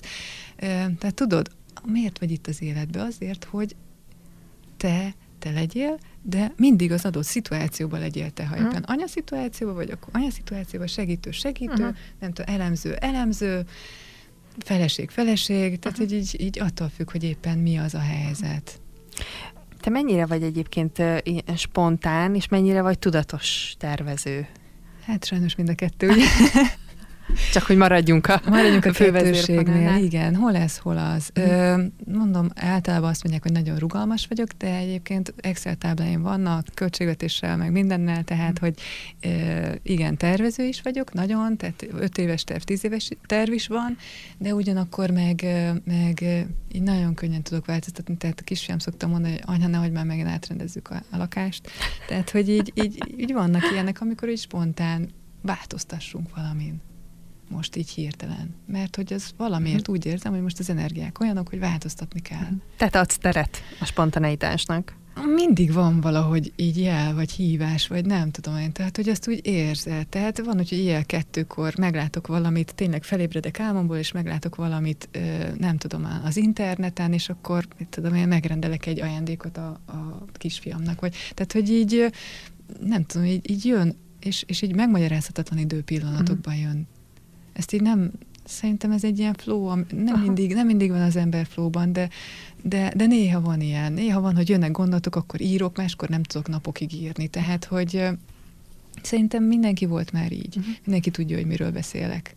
Tehát tudod, miért vagy itt az életben? Azért, hogy te te legyél, de mindig az adott szituációban legyél te, ha uh-huh. éppen anya szituációban vagy, akkor anya szituációban segítő, segítő, uh-huh. nem tudom, elemző, elemző, feleség, feleség, tehát uh-huh. hogy így, így attól függ, hogy éppen mi az a helyzet. Te mennyire vagy egyébként spontán, és mennyire vagy tudatos tervező? Hát sajnos mind a kettő, ugye? Csak hogy maradjunk a, maradjunk a fővezérségnél. Igen, hol ez, hol az. Mm. Ö, mondom, általában azt mondják, hogy nagyon rugalmas vagyok, de egyébként Excel tábláim vannak, költségvetéssel, meg mindennel, tehát, mm. hogy ö, igen, tervező is vagyok, nagyon, tehát öt éves terv, tíz éves terv is van, de ugyanakkor meg, meg így nagyon könnyen tudok változtatni, tehát a kisfiam szokta mondani, hogy anya, nehogy már megint átrendezzük a, a lakást. Tehát, hogy így, így, így vannak ilyenek, amikor így spontán változtassunk valamin most így hirtelen. Mert hogy az valamiért úgy érzem, hogy most az energiák olyanok, hogy változtatni kell. Tehát adsz teret a spontaneitásnak. Mindig van valahogy így jel, vagy hívás, vagy nem tudom én. Tehát, hogy ezt úgy érzed. Tehát van, hogy ilyen kettőkor meglátok valamit, tényleg felébredek álmomból, és meglátok valamit, nem tudom, az interneten, és akkor, mit tudom én, megrendelek egy ajándékot a, a kisfiamnak. Vagy, tehát, hogy így, nem tudom, így, így jön, és, és így megmagyarázhatatlan időpillanatokban mhm. jön ezt így nem, szerintem ez egy ilyen flow, nem mindig, nem mindig van az ember flowban, de, de, de néha van ilyen. Néha van, hogy jönnek gondolatok, akkor írok, máskor nem tudok napokig írni. Tehát, hogy szerintem mindenki volt már így. Uh-huh. Mindenki tudja, hogy miről beszélek.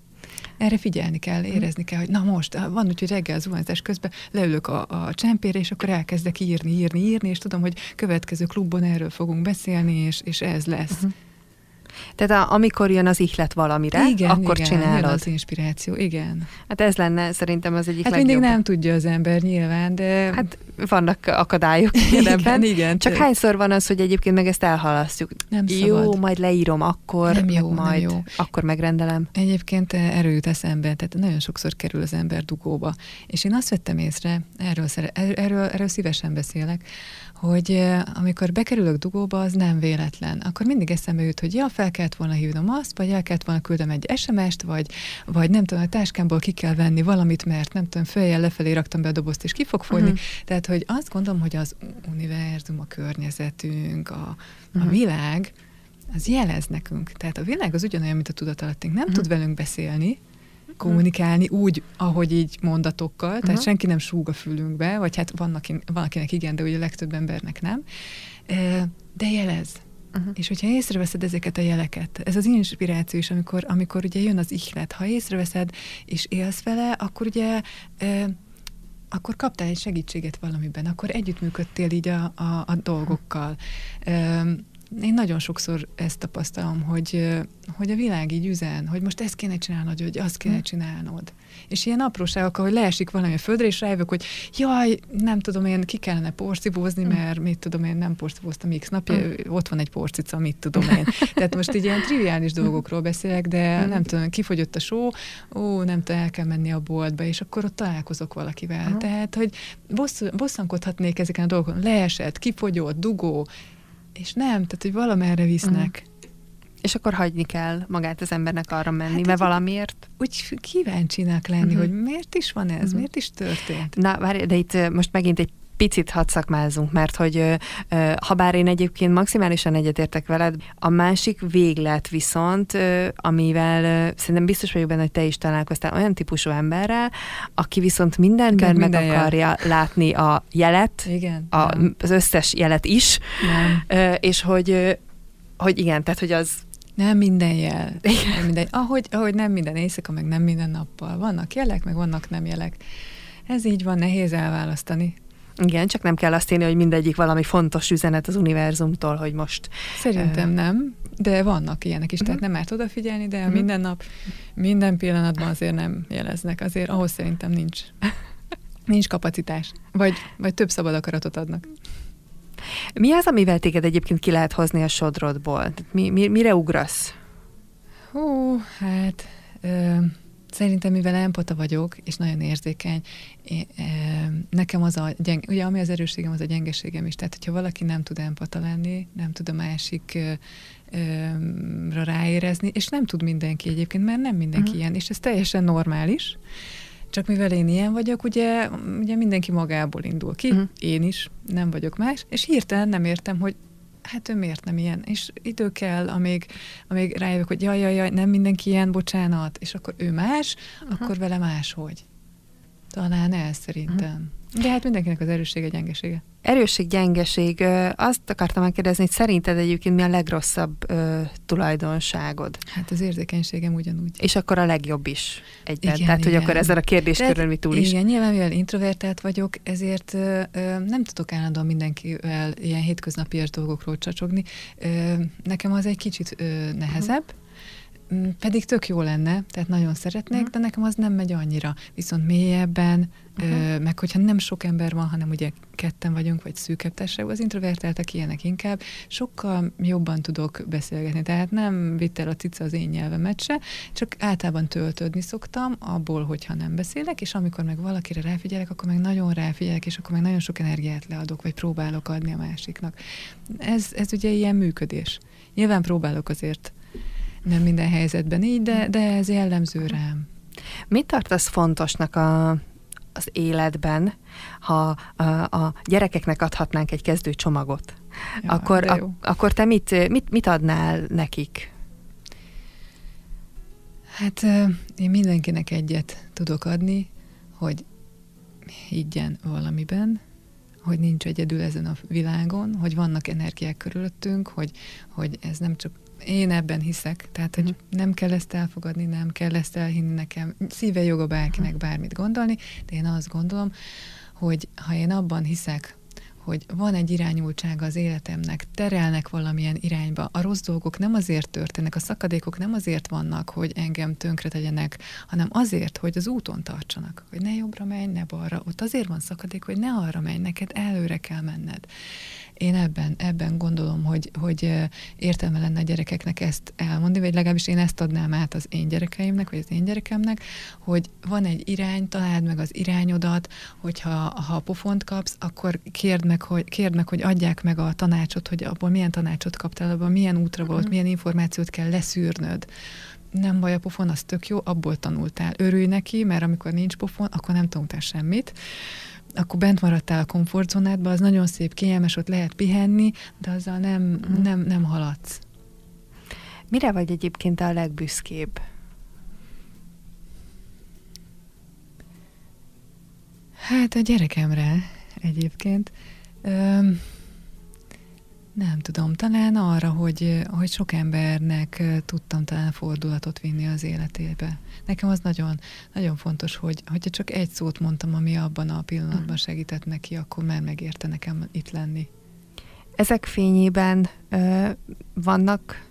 Erre figyelni kell, mhm. érezni kell, hogy na most, van úgy, hogy reggel zuhanyzás közben leülök a, a csempére, és akkor elkezdek írni, írni, írni, és tudom, hogy következő klubban erről fogunk beszélni, és, és ez lesz. Uh-huh. Tehát a, amikor jön az ihlet valamire, igen, akkor igen, csinálod. az inspiráció, igen. Hát ez lenne szerintem az egyik Hát legjobb. mindig nem tudja az ember nyilván, de... Hát vannak akadályok igen, ebben. Igen, Csak te... hányszor van az, hogy egyébként meg ezt elhalasztjuk? Nem jó, szabad. majd leírom, akkor nem jó, majd nem jó. akkor megrendelem. Egyébként erről jut eszembe, tehát nagyon sokszor kerül az ember dugóba. És én azt vettem észre, erről, erről, erről szívesen beszélek, hogy amikor bekerülök dugóba, az nem véletlen. Akkor mindig eszembe jut, hogy ja, fel kellett volna hívnom azt, vagy el kellett volna küldem egy SMS-t, vagy, vagy nem tudom, a táskámból ki kell venni valamit, mert nem tudom, följel lefelé raktam be a dobozt, és ki fog folyni. Uh-huh. Tehát, hogy azt gondolom, hogy az univerzum, a környezetünk, a, uh-huh. a világ, az jelez nekünk. Tehát a világ az ugyanolyan, mint a tudatalattink. Nem uh-huh. tud velünk beszélni, kommunikálni úgy, ahogy így mondatokkal, tehát uh-huh. senki nem súg a fülünkbe, vagy hát vannak, valakinek igen, de ugye a legtöbb embernek nem, de jelez. Uh-huh. És hogyha észreveszed ezeket a jeleket, ez az inspiráció is, amikor, amikor ugye jön az ihlet, ha észreveszed és élsz vele, akkor ugye akkor kaptál egy segítséget valamiben, akkor együttműködtél így a, a, a dolgokkal. Én nagyon sokszor ezt tapasztalom, hogy, hogy a világ így üzen, hogy most ezt kéne csinálnod, vagy azt kéne hm. csinálnod. És ilyen apróságok, hogy leesik valami a földre, és rájövök, hogy jaj, nem tudom én, ki kellene porcibózni, hm. mert mit tudom én, nem porcibóztam x napja, mm. ott van egy porcica, mit tudom én. Tehát most így ilyen triviális dolgokról beszélek, de nem tudom, kifogyott a só, ó, nem tudom, el kell menni a boltba, és akkor ott találkozok valakivel. Mm. Tehát, hogy bossz, bosszankodhatnék ezeken a dolgokon. Leesett, kifogyott, dugó, és nem, tehát, hogy valamerre visznek. Mm. És akkor hagyni kell magát az embernek arra menni, hát mert valamiért... Úgy kíváncsinak lenni, uh-huh. hogy miért is van ez, uh-huh. miért is történt. Na, várj, de itt most megint egy picit hadd szakmázunk, mert hogy ha bár én egyébként maximálisan egyetértek veled, a másik véglet viszont, amivel szerintem biztos vagyok benne, hogy te is találkoztál olyan típusú emberrel, aki viszont mindenben meg minden akarja jel. látni a jelet, igen, a, az összes jelet is, nem. és hogy, hogy igen, tehát hogy az nem minden jel. Nem minden, ahogy, ahogy nem minden éjszaka, meg nem minden nappal. Vannak jelek, meg vannak nem jelek. Ez így van, nehéz elválasztani. Igen, csak nem kell azt írni, hogy mindegyik valami fontos üzenet az univerzumtól, hogy most... Szerintem uh... nem, de vannak ilyenek is, uh-huh. tehát mhm. nem árt odafigyelni, de uh-huh. minden nap, minden pillanatban azért nem jeleznek. Azért ahhoz szerintem nincs. nincs kapacitás. Vagy, vagy több szabad akaratot adnak. Mi az, amivel téged egyébként ki lehet hozni a sodrodból? Mi, mi, mire ugrasz? Hú, hát... Ö- Szerintem, mivel empata vagyok, és nagyon érzékeny, én, e, nekem az a gyeng, ugye ami az erősségem, az a gyengeségem is. Tehát, hogyha valaki nem tud empata lenni, nem tud a másik ra ráérezni, és nem tud mindenki egyébként, mert nem mindenki uh-huh. ilyen, és ez teljesen normális. Csak mivel én ilyen vagyok, ugye, ugye mindenki magából indul ki, uh-huh. én is, nem vagyok más, és hirtelen nem értem, hogy hát ő miért nem ilyen? És idő kell, amíg, amíg rájövök, hogy jaj, jaj, jaj, nem mindenki ilyen, bocsánat, és akkor ő más, uh-huh. akkor vele máshogy. Talán ez szerintem. Uh-huh. De hát mindenkinek az erőssége, gyengesége. Erősség, gyengeség. Azt akartam megkérdezni, hogy szerinted egyébként mi a legrosszabb ö, tulajdonságod? Hát az érzékenységem ugyanúgy. És akkor a legjobb is egyben. Igen, Tehát, igen. hogy akkor ezzel a kérdéskörről mi túl is. Igen, nyilván mivel introvertált vagyok, ezért ö, nem tudok állandóan mindenkivel ilyen hétköznapias dolgokról csacsogni. Ö, nekem az egy kicsit ö, nehezebb. Uh-huh pedig tök jó lenne, tehát nagyon szeretnék, uh-huh. de nekem az nem megy annyira. Viszont mélyebben, uh-huh. ö, meg hogyha nem sok ember van, hanem ugye ketten vagyunk, vagy szűkebb társaságban, az introvertáltak ilyenek inkább, sokkal jobban tudok beszélgetni. Tehát nem vitt el a cica az én nyelvemet se, csak általában töltődni szoktam abból, hogyha nem beszélek, és amikor meg valakire ráfigyelek, akkor meg nagyon ráfigyelek, és akkor meg nagyon sok energiát leadok, vagy próbálok adni a másiknak. Ez, ez ugye ilyen működés. Nyilván próbálok azért nem minden helyzetben így, de, de ez jellemző rám. Mit tartasz fontosnak a, az életben, ha a, a gyerekeknek adhatnánk egy kezdő csomagot? Ja, akkor, a, akkor te mit, mit, mit adnál nekik? Hát én mindenkinek egyet tudok adni, hogy higgyen valamiben, hogy nincs egyedül ezen a világon, hogy vannak energiák körülöttünk, hogy, hogy ez nem csak én ebben hiszek, tehát, hogy uh-huh. nem kell ezt elfogadni, nem kell ezt elhinni nekem. Szíve joga bárkinek uh-huh. bármit gondolni, de én azt gondolom, hogy ha én abban hiszek, hogy van egy irányultsága az életemnek, terelnek valamilyen irányba. A rossz dolgok nem azért történnek, a szakadékok nem azért vannak, hogy engem tönkre tegyenek, hanem azért, hogy az úton tartsanak, hogy ne jobbra menj, ne balra. Ott azért van szakadék, hogy ne arra menj, neked előre kell menned én ebben, ebben gondolom, hogy, hogy értelme lenne a gyerekeknek ezt elmondani, vagy legalábbis én ezt adnám át az én gyerekeimnek, vagy az én gyerekemnek, hogy van egy irány, találd meg az irányodat, hogyha ha pofont kapsz, akkor kérd meg, hogy, kérd meg, hogy adják meg a tanácsot, hogy abból milyen tanácsot kaptál, abból milyen útra volt, mm. milyen információt kell leszűrnöd nem baj a pofon, az tök jó, abból tanultál. Örülj neki, mert amikor nincs pofon, akkor nem tanultál semmit akkor bent maradtál a komfortzónádban, az nagyon szép, kényelmes, ott lehet pihenni, de azzal nem, mm. nem, nem haladsz. Mire vagy egyébként a legbüszkébb? Hát a gyerekemre egyébként. Öm, nem tudom, talán arra, hogy, hogy sok embernek tudtam talán fordulatot vinni az életébe. Nekem az nagyon, nagyon fontos, hogy hogyha csak egy szót mondtam, ami abban a pillanatban mm. segített neki, akkor már megérte nekem itt lenni. ezek fényében ö, vannak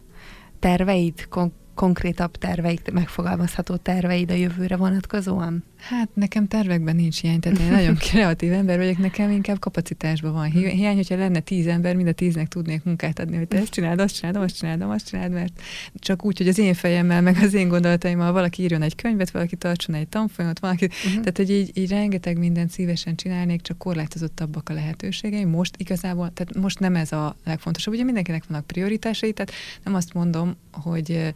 terveid, kon- konkrétabb terveik, megfogalmazható terveid a jövőre vonatkozóan? Hát nekem tervekben nincs hiány, tehát én nagyon kreatív ember vagyok, nekem inkább kapacitásban van hi- hiány, hogyha lenne tíz ember, mind a tíznek tudnék munkát adni, hogy te ezt csináld, azt csináld, azt csináld, azt csináld, mert csak úgy, hogy az én fejemmel, meg az én gondolataimmal valaki írjon egy könyvet, valaki tartson egy tanfolyamot, valaki, uh-huh. tehát hogy így, így rengeteg mindent szívesen csinálnék, csak korlátozottabbak a lehetőségeim. Most igazából, tehát most nem ez a legfontosabb, ugye mindenkinek vannak prioritásai, tehát nem azt mondom, hogy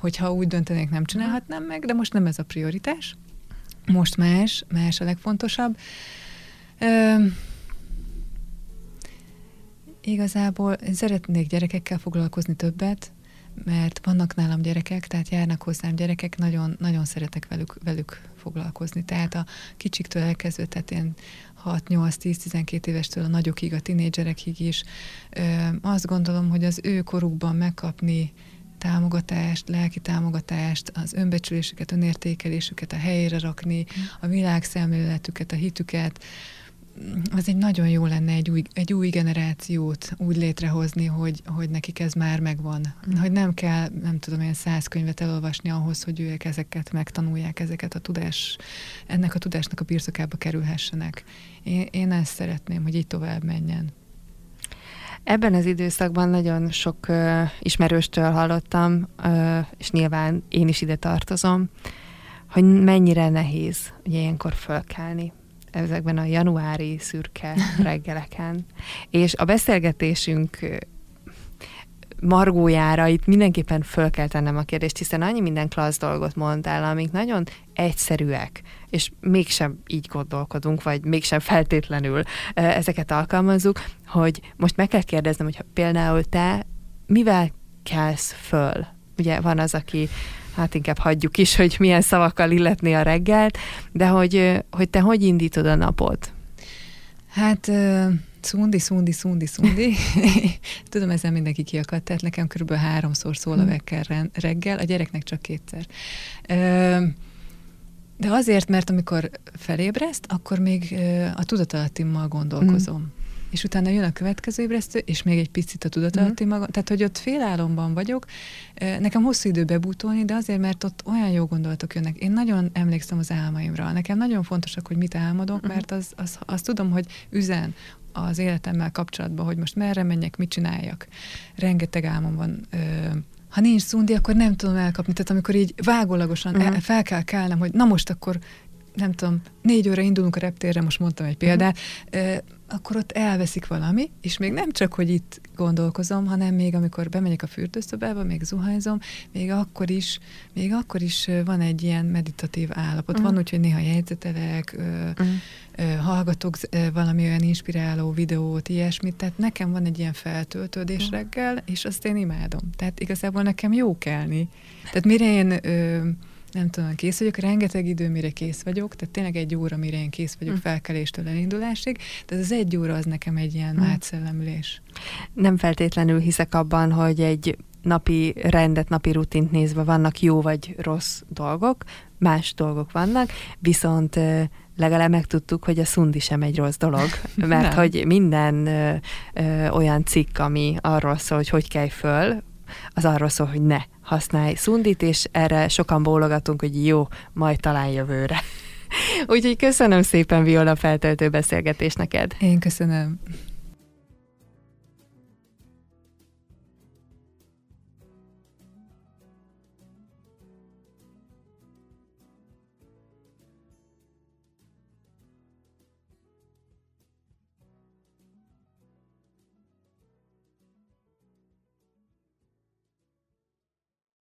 hogyha úgy döntenék, nem csinálhatnám meg, de most nem ez a prioritás. Most más, más a legfontosabb. Ö, igazából szeretnék gyerekekkel foglalkozni többet, mert vannak nálam gyerekek, tehát járnak hozzám gyerekek, nagyon, nagyon szeretek velük, velük foglalkozni. Tehát a kicsiktől elkezdve, tehát én 6-8-10-12 évestől a nagyokig, a tinédzserekig is. Ö, azt gondolom, hogy az ő korukban megkapni támogatást, lelki támogatást, az önbecsülésüket, önértékelésüket a helyére rakni, a világszemléletüket, a hitüket, az egy nagyon jó lenne egy új, egy új generációt úgy létrehozni, hogy, hogy nekik ez már megvan. Mm. Hogy nem kell, nem tudom, ilyen száz könyvet elolvasni ahhoz, hogy ők ezeket megtanulják, ezeket a tudás, ennek a tudásnak a birtokába kerülhessenek. Én, én ezt szeretném, hogy így tovább menjen. Ebben az időszakban nagyon sok uh, ismerőstől hallottam, uh, és nyilván én is ide tartozom, hogy mennyire nehéz ugye ilyenkor fölkelni ezekben a januári szürke reggeleken. És a beszélgetésünk margójára itt mindenképpen föl kell tennem a kérdést, hiszen annyi minden klassz dolgot mondtál, amik nagyon egyszerűek, és mégsem így gondolkodunk, vagy mégsem feltétlenül ezeket alkalmazzuk, hogy most meg kell kérdeznem, hogy például te mivel kelsz föl? Ugye van az, aki hát inkább hagyjuk is, hogy milyen szavakkal illetni a reggelt, de hogy, hogy te hogy indítod a napot? Hát Szundi, szundi, szundi, szundi. Tudom, ezzel mindenki kiakadt, tehát nekem kb. háromszor szól a vekker reggel, a gyereknek csak kétszer. De azért, mert amikor felébreszt, akkor még a tudatalattimmal gondolkozom. Mm és utána jön a következő ébresztő, és még egy picit a tudatalatti mm. maga, tehát hogy ott félálomban vagyok. Nekem hosszú idő bebútolni, de azért, mert ott olyan jó gondolatok jönnek. Én nagyon emlékszem az álmaimra. Nekem nagyon fontosak, hogy mit álmodok, mert az, az, az tudom, hogy üzen az életemmel kapcsolatban, hogy most merre menjek, mit csináljak. Rengeteg álmom van. Ha nincs szundi, akkor nem tudom elkapni. Tehát amikor így vágólagosan uh-huh. fel kell kelnem, hogy na most akkor nem tudom, négy óra indulunk a reptérre, most mondtam egy példát, uh-huh akkor ott elveszik valami, és még nem csak, hogy itt gondolkozom, hanem még amikor bemegyek a fürdőszobába, még zuhanyzom, még akkor is, még akkor is van egy ilyen meditatív állapot. Uh-huh. Van úgy, hogy néha jegyzetelek, ö, hallgatok valami olyan inspiráló videót, ilyesmit, tehát nekem van egy ilyen feltöltődés uh-huh. reggel, és azt én imádom. Tehát igazából nekem jó kelni. Tehát mire én ö, nem tudom, kész vagyok, rengeteg idő, mire kész vagyok, tehát tényleg egy óra, mire én kész vagyok mm. felkeléstől elindulásig, de az egy óra az nekem egy ilyen mm. átszellemülés. Nem feltétlenül hiszek abban, hogy egy napi rendet, napi rutint nézve vannak jó vagy rossz dolgok, más dolgok vannak, viszont legalább megtudtuk, hogy a szundi sem egy rossz dolog, mert hogy minden ö, ö, olyan cikk, ami arról szól, hogy hogy kelj föl, az arról szól, hogy ne használj szundit, és erre sokan bólogatunk, hogy jó, majd talán jövőre. Úgyhogy köszönöm szépen Viola feltöltő beszélgetés neked. Én köszönöm.